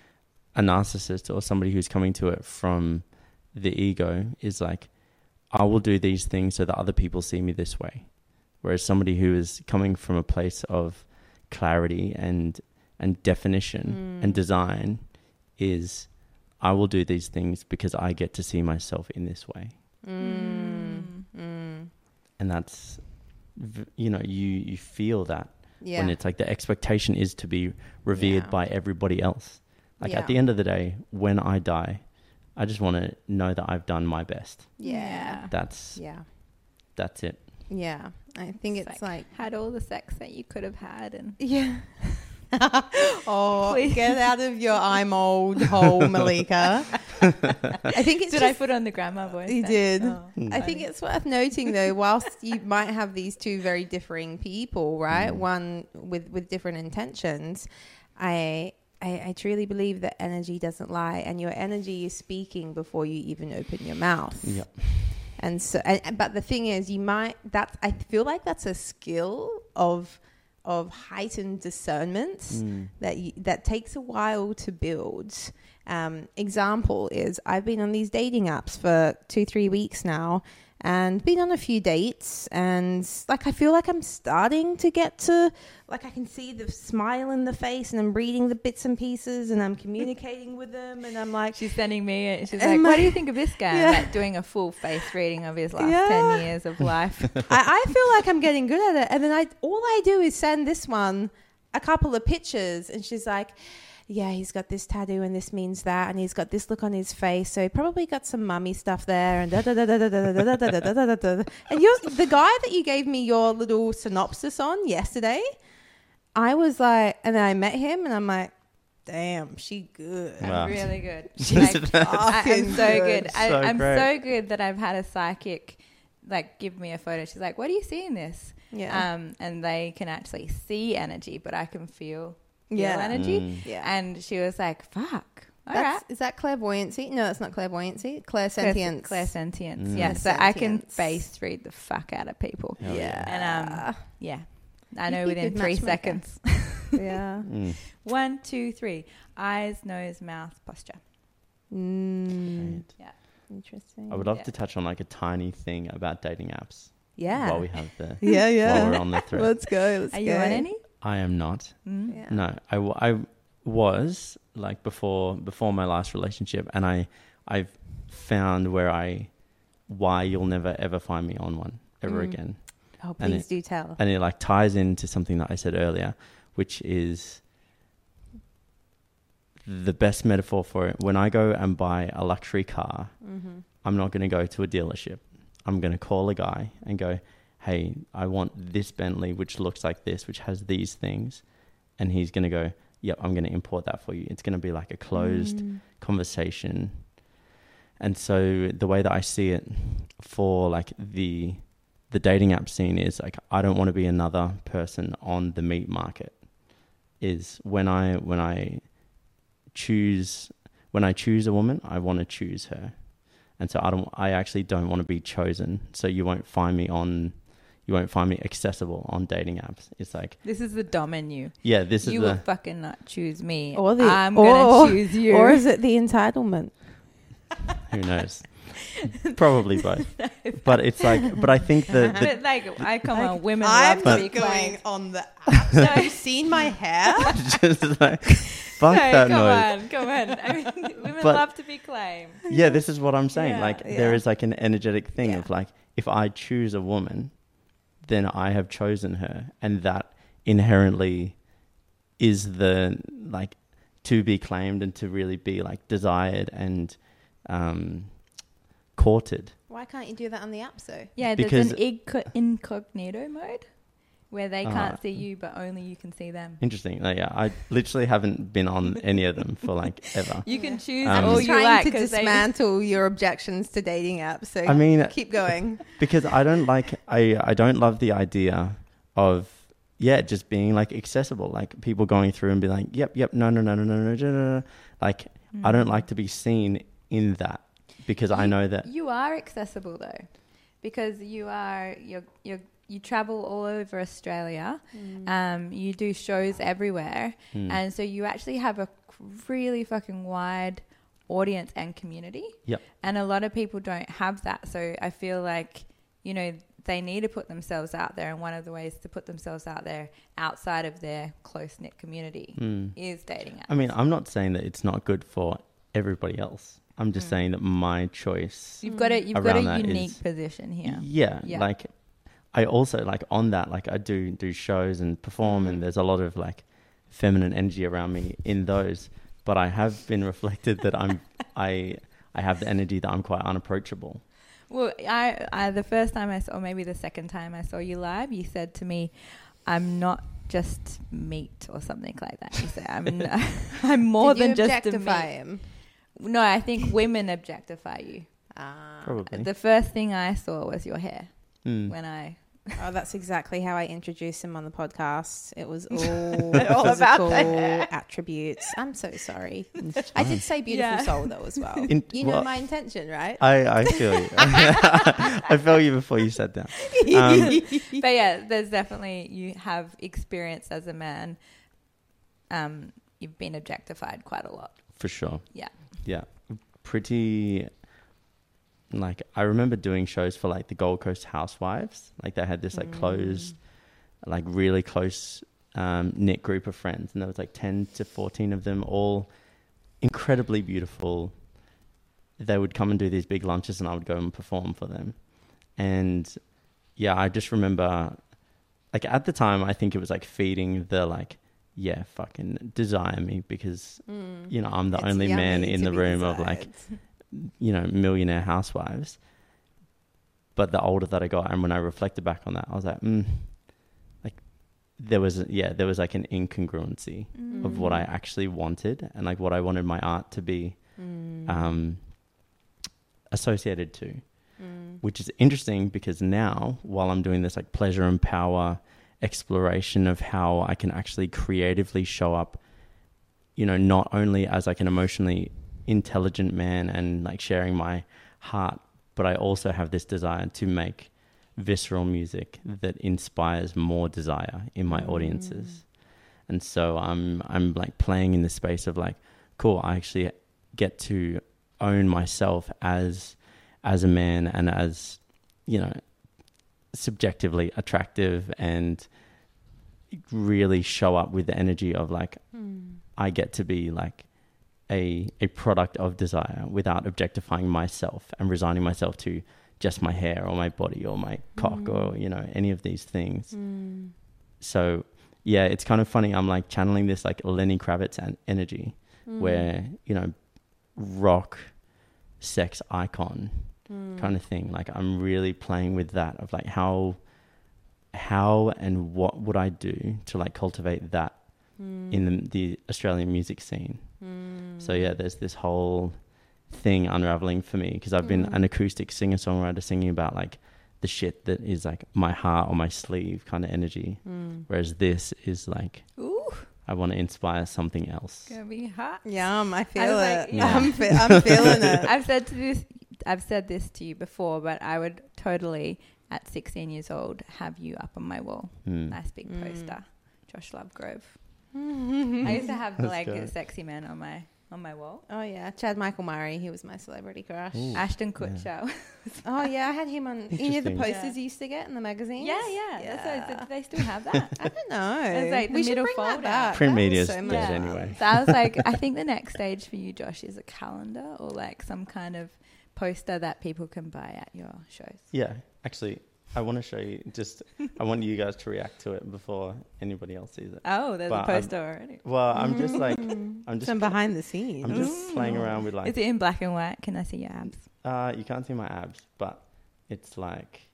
a narcissist or somebody who's coming to it from the ego is like, I will do these things so that other people see me this way. Whereas somebody who is coming from a place of clarity and and definition and Mm. design is I will do these things because I get to see myself in this way. Mm. Mm. And that's you know, you you feel that Yeah. when it's like the expectation is to be revered Yeah. by everybody else. Like Yeah. at the end of the day, when I die, I just want to know that I've done my best. yeah. That's Yeah. that's it. Yeah. I think It's it's like Had all the sex that you could have had, and Yeah. oh, Please. get out of your I'm old hole, Malika. I think it's did I put on the grandma voice? You then? did. Oh, I think it's worth noting though, whilst you might have these two very differing people, right? Mm. One with with different intentions, I, I I truly believe that energy doesn't lie, and your energy is speaking before you even open your mouth. Yeah. And so, and, and- but the thing is, you might that I feel like that's a skill of of heightened discernment Mm. that you, that takes a while to build. Um, example is I've been on these dating apps for two three weeks now, and been on a few dates, and like I feel like I'm starting to get to like I can see the smile in the face, and I'm reading the bits and pieces, and I'm communicating with them, and I'm like. She's sending me. a- She's like, "What I- do you think of this guy?" Yeah. Like doing a full face reading of his last Yeah. ten years of life. I, I feel like I'm getting good at it. And then I all I do is send this one a couple of pictures and she's like, yeah, he's got this tattoo and this means that, and he's got this look on his face, so he probably got some mummy stuff there, and da da da da da da da da da da da da da. And you're the guy that you gave me your little synopsis on yesterday. I was like, and then I met him, and I'm like, damn, she good. Wow. really good. She's Like, I, am so good. good. I, So I'm great. so good that I've had a psychic like give me a photo. She's like, "What do you see in this?" Yeah. Um, and they can actually see energy, but I can feel, feel Yeah. energy. Mm. yeah. And she was like, "Fuck, all That's, right." Is that clairvoyancy? No, it's not clairvoyancy. Clairsentience. Clair sentience. Mm. Yeah, so I can face read the fuck out of people. Hell yeah. And um, yeah, I know You'd be a within three seconds. yeah. Mm. One, two, three. Eyes, nose, mouth, posture. Mm, Right. Yeah. interesting. I would love Yeah. to touch on like a tiny thing about dating apps Yeah. while we have the yeah, yeah. while we're on the thread. Let's go. Let's Are go. you on any? I am not. Mm. Yeah. No, I, w- I was like before before my last relationship, and I I've found where I why you'll never ever find me on one ever Mm. again, Oh, And please it- do tell. and it like ties into something that I said earlier, which is the best metaphor for it. When I go and buy a luxury car, Mm-hmm. I'm not going to go to a dealership. I'm going to call a guy and go, "Hey, I want this Bentley, which looks like this, which has these things," and he's going to go, "Yep, I'm going to import that for you." It's going to be like a closed Mm. conversation. And so the way that I see it for like the the dating app scene is like I don't want to be another person on the meat market. Is when I when I choose when I choose a woman, I want to choose her. And so I don't I actually don't want to be chosen. So you won't find me on you won't find me accessible on dating apps. It's like, This is the dom in you. yeah, this is you the will fucking not choose me. Or the- I'm or- gonna choose you. Or is it the entitlement? who knows. Probably both. But it's like but I think the, the but like, I come on, women I'm love not going claimed. on the app. Have you seen my hair? just like fuck no, that come noise. on, come on. I mean, women But- love to be claimed. Yeah, this is what I'm saying. Yeah, like yeah. there is like an energetic thing Yeah. of like if I choose a woman, then I have chosen her, and that inherently is the like to be claimed and to really be like desired and um, courted. Why can't you do that on the app, so? Yeah, Because- there's an inco- incognito mode where they can't Ah. see you, but only you can see them. Interesting. Like, yeah, I literally haven't been on any of them for like ever. You can choose Um, all I'm just you trying like to 'cause they- dismantle your objections to dating apps. So I mean, keep going. because I don't like I I don't love the idea of yeah just being like accessible like people going through and be like yep yep no no no no no no no, no, no. like I don't like to be seen in that because I know that You are accessible though, because you are you're you you travel all over Australia. Um, you do shows everywhere, Hmm. and so you actually have a really fucking wide audience and community. Yep. And a lot of people don't have that, so I feel like you know they need to put themselves out there, and one of the ways to put themselves out there outside of their close knit community Hmm. is dating apps. I mean I'm not saying that it's not good for everybody else I'm just Mm. saying that my choice you've got a you've got a unique is- position here. Yeah, Yeah. like I also like on that like I do do shows and perform Mm. and there's a lot of like feminine energy around me in those, but I have been reflected that I'm I I have the energy that I'm quite unapproachable. Well, I, I the first time I saw, or maybe the second time I saw you live, you said to me, "I'm not just meat or something like that." You said, "I'm n- I'm more Did you than just a objectify meat." him? No, I think women objectify you. Ah. Probably. The first thing I saw was your hair Mm. when I. Oh, that's exactly how I introduced him on the podcast. It was all, All about physical the hair. attributes. I'm so sorry. I did say beautiful Yeah. soul though as well. In- you know well- my intention, right? I, I feel you. I felt you before you sat down. Um, But yeah, there's definitely you have experience as a man. Um, you've been objectified quite a lot. for sure. Yeah. Yeah. Pretty like I remember doing shows for like the Gold Coast Housewives. Like they had this like closed like really close um, knit group of friends and there was like 10 to 14 of them all incredibly beautiful. They would come and do these big lunches and I would go and perform for them. And yeah, I just remember like at the time I think it was like feeding the like yeah, fucking desire me because you know I'm the It's only man in the room of like desired. you know millionaire housewives. But the older that I got, and when I reflected back on that, I was like, mm, like there was yeah, there was like an incongruency of what I actually wanted and like what I wanted my art to be um, associated to, which is interesting because now while I'm doing this like pleasure and power exploration of how I can actually creatively show up, you know, not only as like an emotionally intelligent man and like sharing my heart, but I also have this desire to make visceral music that inspires more desire in my mm. audiences. And so I'm I'm like playing in the space of like, cool, I actually get to own myself as as a man and as, you know, subjectively attractive and really show up with the energy of like hmm. I get to be like a a product of desire without objectifying myself and resigning myself to just my hair or my body or my cock mm. or you know any of these things. Mm. So yeah, it's kind of funny. I'm like channeling this like Lenny Kravitz and energy, mm. where you know, rock, sex icon, kind of thing. Like I'm really playing with that of like how, how and what would I do to like cultivate that in the, the Australian music scene. So yeah, there's this whole thing unraveling for me because I've been an acoustic singer songwriter singing about like the shit that is like my heart on my sleeve kind of energy, whereas this is like Ooh, I want to inspire something else. gonna be hot. Yum, I feel was it. like, yeah. I'm, fe- I'm feeling it. I've said to this, I've said this to you before, but I would totally, at 16 years old, have you up on my wall. Mm. Nice big Mm. poster, Josh Lovegrove. I used to have Let's like go. a sexy man on my on my wall. Oh yeah, Chad Michael Murray. He was my celebrity crush. Ooh. Ashton Kutcher. Oh yeah, I had him on. any of the Interesting. posters Yeah. you to get in the magazines. Yeah, yeah. That's Yeah. what, do they still have that? I don't know. It's like the we should middle bring that folder. back. Print That was media's so much Yeah. fun. anyway. So I was like, I think the next stage for you, Josh, is a calendar or like some kind of poster that people can buy at your shows. Yeah, actually, I want to show you. Just I want you guys to react to it before anybody else sees it. Oh, there's But a poster already. Well, I'm just like I'm just Some behind the scenes. I'm just playing around with like Is it in black and white? Can I see your abs? uh you can't see my abs, but it's like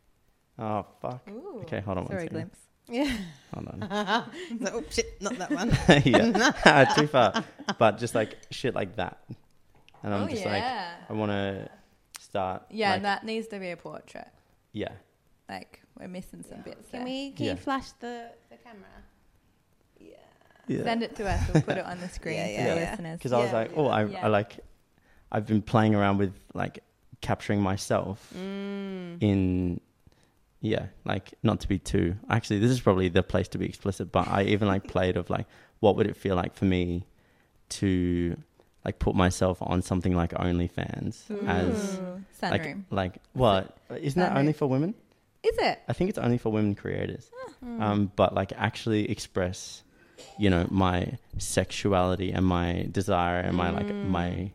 oh fuck. Ooh. Okay, hold on one Sorry, second. glimpse. Yeah. Hold on. So- oh shit, not that one. yeah, too far. But just like shit like that, and I'm oh just yeah. like I want to start. yeah, like, and that needs to be a portrait. yeah. Like we're missing some bits Can there. we? Can Yeah. you flash the the camera? Yeah. Yeah. Send it to us. We'll put it on the screen Yeah, for yeah, the yeah. listeners. because I was Yeah, like, oh, I, yeah. I like, I've been playing around with like capturing myself Mm. in, yeah, like not to be too. Actually, this is probably the place to be explicit, but I even like played of like, what would it feel like for me to like put myself on something like OnlyFans as Ooh, like sunroom. like what isn't that Sunroom. only for women? Is it? I think it's only for women creators. Um, but like actually express, you know, my sexuality and my desire and my like my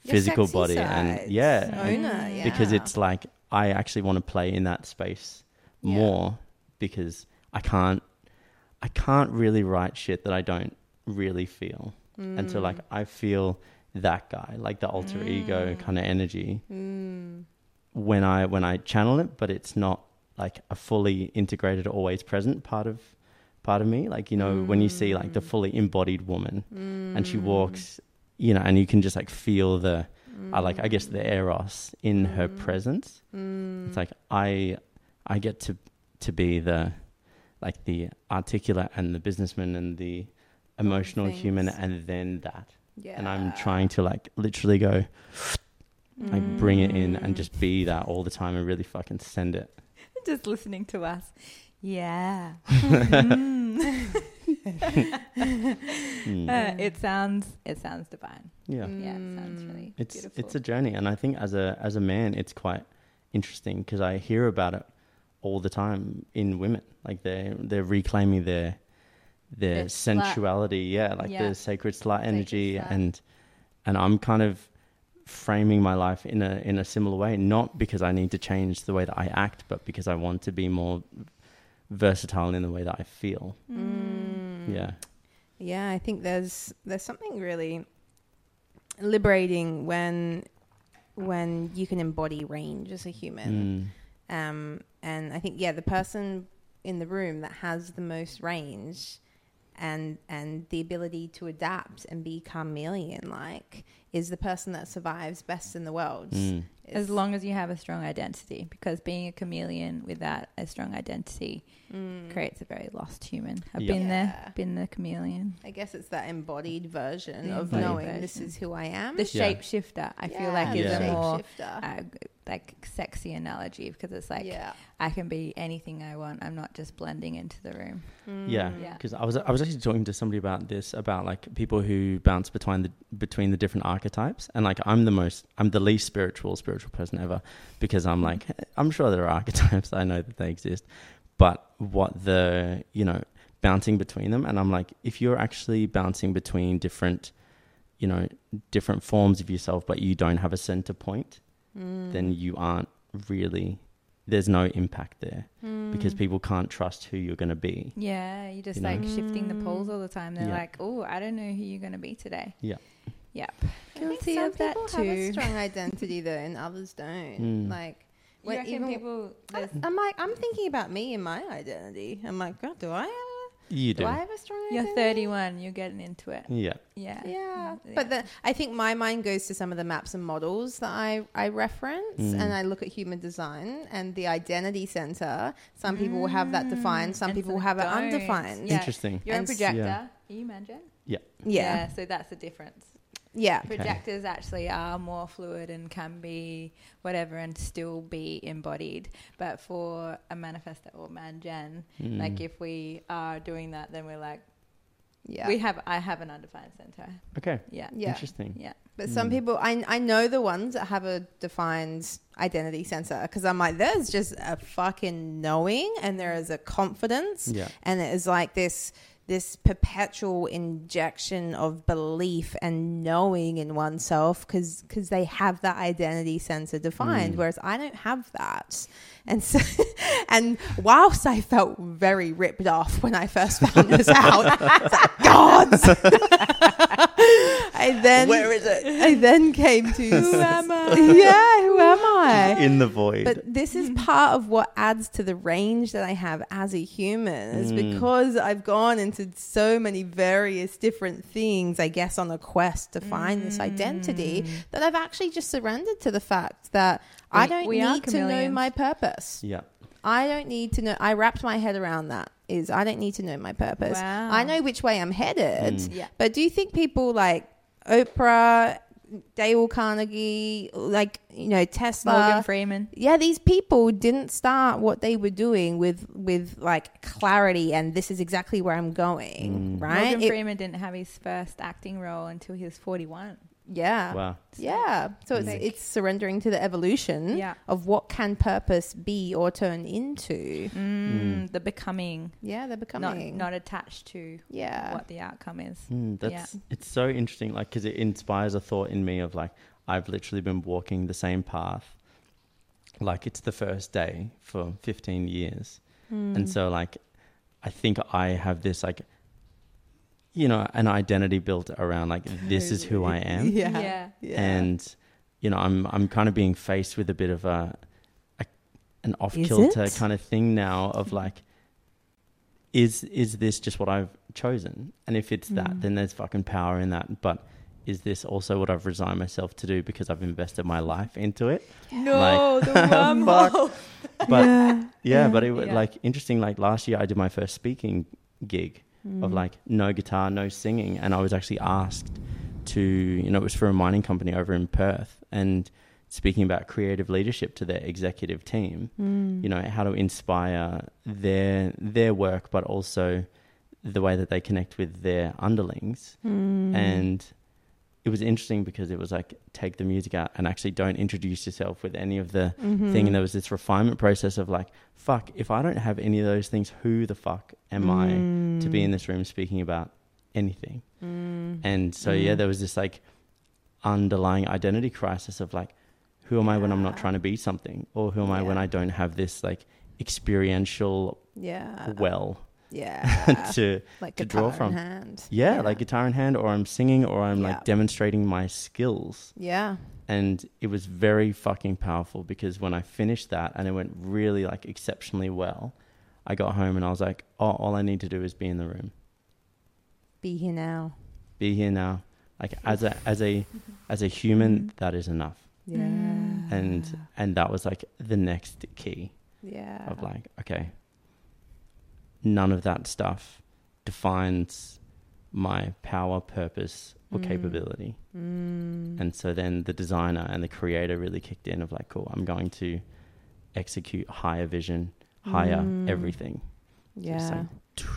physical sexy body and yeah, Own it, yeah. because it's like I actually want to play in that space Yeah. more because I can't I can't really write shit that I don't really feel. And so Mm. like I feel that guy, like the alter ego kind of energy Mm. when I when I channel it, but it's not like a fully integrated, always present part of part of me. Like you know, when you see like the Mm. fully embodied woman, and she walks, you know, and you can just like feel the, uh, like I guess the eros in her Mm. presence. It's like I I get to to be the like the articulate and the businessman and the emotional human, and then that. Yeah. And I'm trying to like literally go like bring it in and just be that all the time and really fucking send it. Just listening to us. Yeah. Mm. Uh, it sounds it sounds divine. yeah. Yeah, it sounds really It's beautiful. it's a journey and I think as a as a man it's quite interesting because I hear about it all the time in women. Like they they're reclaiming their their Their slut. sensuality, yeah, like Yeah. the sacred slut energy slut. and and I'm kind of framing my life in a in a similar way not because I need to change the way that I act but because I want to be more versatile in the way that I feel. Mm. Yeah. Yeah, I think there's there's something really liberating when when you can embody range as a human. Mm. Um, and I think yeah, the person in the room that has the most range and and the ability to adapt and be chameleon like is the person that survives best in the world. Mm. As long as you have a strong identity, because being a chameleon without a strong identity Mm. creates a very lost human. I've Yeah. been Yeah. there, been the chameleon. I guess it's that embodied version The of embodied knowing this is who I am. The Yeah. shapeshifter, I feel Yeah, like, is a more uh, g- like sexy analogy because it's like yeah. I can be anything I want. I'm not just blending into the room. Mm. Yeah, Yeah. because I was I was actually talking to somebody about this about like people who bounce between the between the different archetypes, and like I'm the most I'm the least spiritual spiritual person ever because I'm like I'm sure there are archetypes I know that they exist, but what the you know bouncing between them, and I'm like if you're actually bouncing between different you know different forms of yourself, but you don't have a center point, Mm. then you aren't really there's no impact there Mm. because people can't trust who you're going to be. Yeah, you're just You know? like shifting the poles all the time. They're Yeah. like, oh, I don't know who you're going to be today. Yeah. Yep. I think Guilty some of that people have a too. strong identity though, and others don't. Mm. Like, You when even- people? I, I'm like, I'm thinking about me and my identity. I'm like, God, do I have? You A, do do. I have a strong You're identity? 31. You're getting into it. Yeah. Yeah. Yeah, Yeah. but the, I think my mind goes to some of the maps and models that I, I reference, Mm. and I look at human design and the identity center. Some people will have that defined, some Mm. And people will have it don't. undefined. Yeah. Interesting. You're And a s- projector. yeah. Are you ManGen? Yeah, So that's the difference. Yeah, Okay. Projectors actually are more fluid and can be whatever and still be embodied. But for a manifestor or ManGen, Mm. like if we are doing that, then we're like, yeah. we have, I have an undefined center. okay. Yeah. Yeah. Interesting. Yeah. But some Mm. people, I I know the ones that have a defined identity center because I'm like, there's just a fucking knowing, and there is a confidence, Yeah. and it is like this this perpetual injection of belief and knowing in oneself because because they have that identity center defined Mm. whereas i don't have that and so and whilst i felt very ripped off when i first found this out like, gods i then Where is it? i then came to who am i yeah who am i In the void. but this is part of what adds to the range that I have as a human, is Mm. because I've gone into so many various different things, I guess, on a quest to find this identity, that I've actually just surrendered to the fact that I don't need to know my purpose. yeah. I don't need to know. I wrapped my head around that. Is I don't need to know my purpose. Wow. I know which way I'm headed. Mm. Yeah. But do you think people like Oprah, Dale Carnegie, like you know Tesla, Morgan Freeman. yeah, these people didn't start what they were doing with with like clarity and this is exactly where I'm going, Mm. right? Morgan It- Freeman didn't have his first acting role until he was 41. Yeah. Wow. Yeah. So it's it's surrendering to the evolution Yeah. of what can purpose be or turn into. Mm, The becoming, Yeah, they're not, becoming not attached to yeah. what the outcome is. Mm, that's it's so interesting like cuz it inspires a thought in me of like I've literally been walking the same path like it's the first day for 15 years. Hmm. And so like I think I have this like you know an identity built around like this is who I am. Yeah. Yeah. Yeah. and you know i'm i'm kind of being faced with a bit of a, a an off kilter kind of thing now of like is is this just what i've chosen and if it's that Mm. then there's fucking power in that but is this also what i've resigned myself to do because i've invested my life into it No, Like- the wormhole. but yeah. yeah, but it was Yeah. like interesting like last year i did my first speaking gig Mm. of like no guitar, no singing, and I was actually asked to, you know, it was for a mining company over in Perth, and speaking about creative leadership to their executive team, Mm. you know, how to inspire their their work, but also the way that they connect with their underlings, Mm. and it was interesting because it was like take the music out and actually don't introduce yourself with any of the Mm-hmm. thing and there was this refinement process of like fuck if i don't have any of those things who the fuck am i to be in this room speaking about anything Mm. and so yeah Mm. there was this like underlying identity crisis of like who am i when i'm not trying to be something or who am i when i don't have this like experiential yeah. well Yeah. to like to guitar draw in from. hand. yeah, like guitar in hand, or I'm singing, or I'm Yeah. like demonstrating my skills. Yeah. and it was very fucking powerful because when I finished that and it went really like exceptionally well, I got home and I was like, oh, all I need to do is be in the room, Be here now. be here now. Like as a as a as a human, mm-hmm. that is enough. Yeah. And and that was like the next key Yeah. of like, okay, none of that stuff defines my power, purpose, or Mm. capability. Mm. And so then the designer and the creator really kicked in of like, cool, I'm going to execute higher vision, higher Mm. everything. Yeah.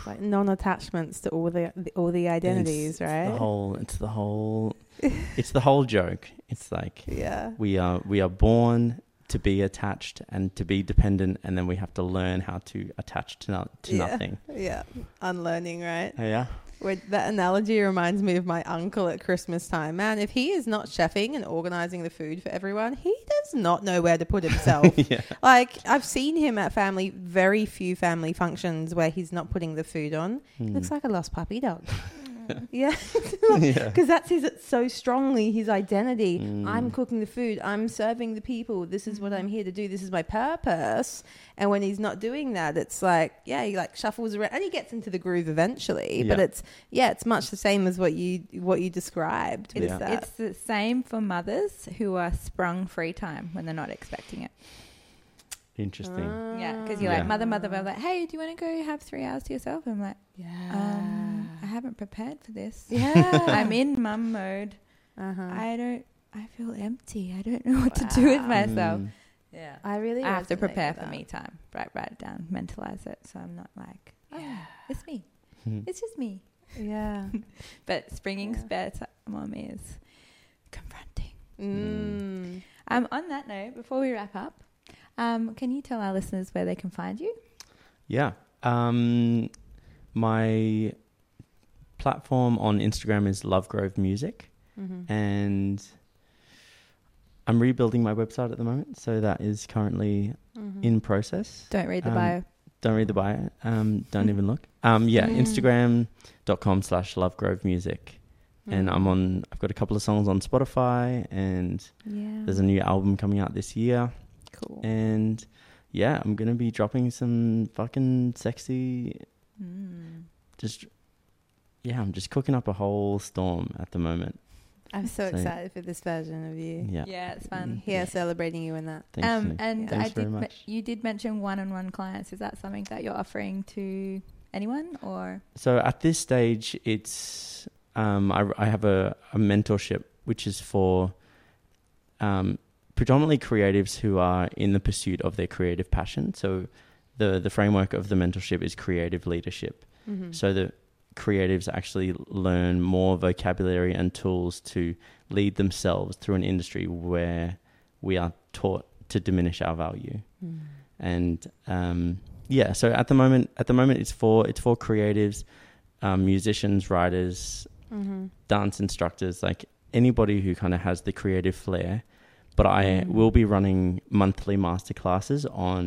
like, Like non-attachments to all the, the all the identities, it's, right? It's the whole. It's the whole. it's the whole joke. It's like yeah. we are we are born to be attached and to be dependent, and then we have to learn how to attach to no, to Yeah. nothing. Yeah. Unlearning, right? Oh, yeah. Where that analogy reminds me of my uncle at Christmas time. Man, if he is not chefing and organizing the food for everyone, he does not know where to put himself. yeah. like I've seen him at family, very few family functions where he's not putting the food on. He looks like a lost puppy dog. yeah, yeah. because that's his so strongly his identity. Mm. I'm cooking the food. I'm serving the people. This is what I'm here to do. This is my purpose. And when he's not doing that, it's like yeah, he like shuffles around and he gets into the groove eventually. But it's yeah, it's much the same as what you what you described. with Yeah. It's the same for mothers who are sprung free time when they're not expecting it. Interesting. Yeah, because you're Yeah. like mother, mother, mother. Like, hey, do you want to go have three hours to yourself? I'm like, yeah, um, haven't prepared for this. yeah. I'm in mum mode. uh-huh. I don't. I feel empty. I don't know what to do with myself. Mm. Yeah. I really I have to prepare for me time. Write, write it down, mentalize it, so I'm not like, oh, Yeah. it's me. Mhm. It's just me. Yeah. But springing Yeah. spare time on me is confronting. Mm. Um, on that note, before we wrap up, um, can you tell our listeners where they can find you? Yeah. Um, my platform on Instagram is Lovegrove Music, Mm-hmm. and I'm rebuilding my website at the moment, so that is currently Mm-hmm. in process. Don't read the Um, bio. Don't read the bio. Um, don't even look. Um, yeah, Mm. Instagram.com slash Lovegrove Music. And Mm. I'm on, I've got a couple of songs on Spotify, and Yeah. there's a new album coming out this year. cool. And yeah, I'm going to be dropping some fucking sexy Mm. just yeah, I'm just cooking up a whole storm at the moment. I'm so So- excited for this version of you. Yeah. Yeah, it's fun. Here, celebrating you in that. Thanks. um, Nick. and Thanks I very did. Me- you did mention one-on-one clients. Is that something that you're offering to anyone, or So at this stage, it's um, I, I have a, a mentorship which is for um, predominantly creatives who are in the pursuit of their creative passion. So the the framework of the mentorship is creative leadership. Mm-hmm. So the creatives actually learn more vocabulary and tools to lead themselves through an industry where we are taught to diminish our value. Mm. and um, yeah so at the moment at the moment it's for it's for creatives um, musicians writers Mm-hmm. dance instructors like anybody who kind of has the creative flair but i Mm. will be running monthly masterclasses on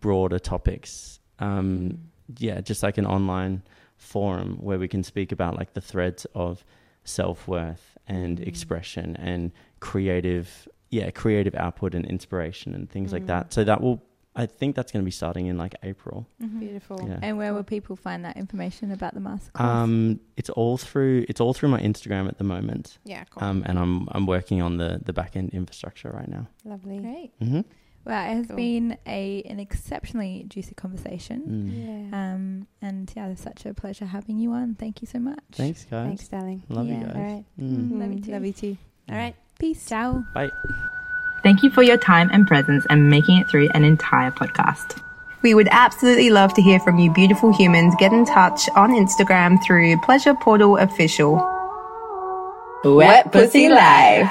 broader topics um, yeah just like an online forum where we can speak about like the threads of self-worth and Mm. expression and creative yeah creative output and inspiration and things like Mm. that so that will i think that's going to be starting in like april Beautiful. Yeah. and where will people find that information about the masterclass? um it's all through it's all through my instagram at the moment Yeah, cool. um and i'm i'm working on the the back end infrastructure right now Lovely. Great. mm-hmm. Well, it has Cool. been a an exceptionally juicy conversation. mm. Yeah. Um, and yeah, it's such a pleasure having you on. Thank you so much. thanks guys Thanks, darling. love you guys All right. Mm. Love you Mm, too. Love you too. All right. Peace. Ciao. bye Thank you for your time and presence and making it through an entire podcast. We would absolutely love to hear from you, beautiful humans. Get in touch on Instagram through Pleasure Portal Official. Wet Pussy Live.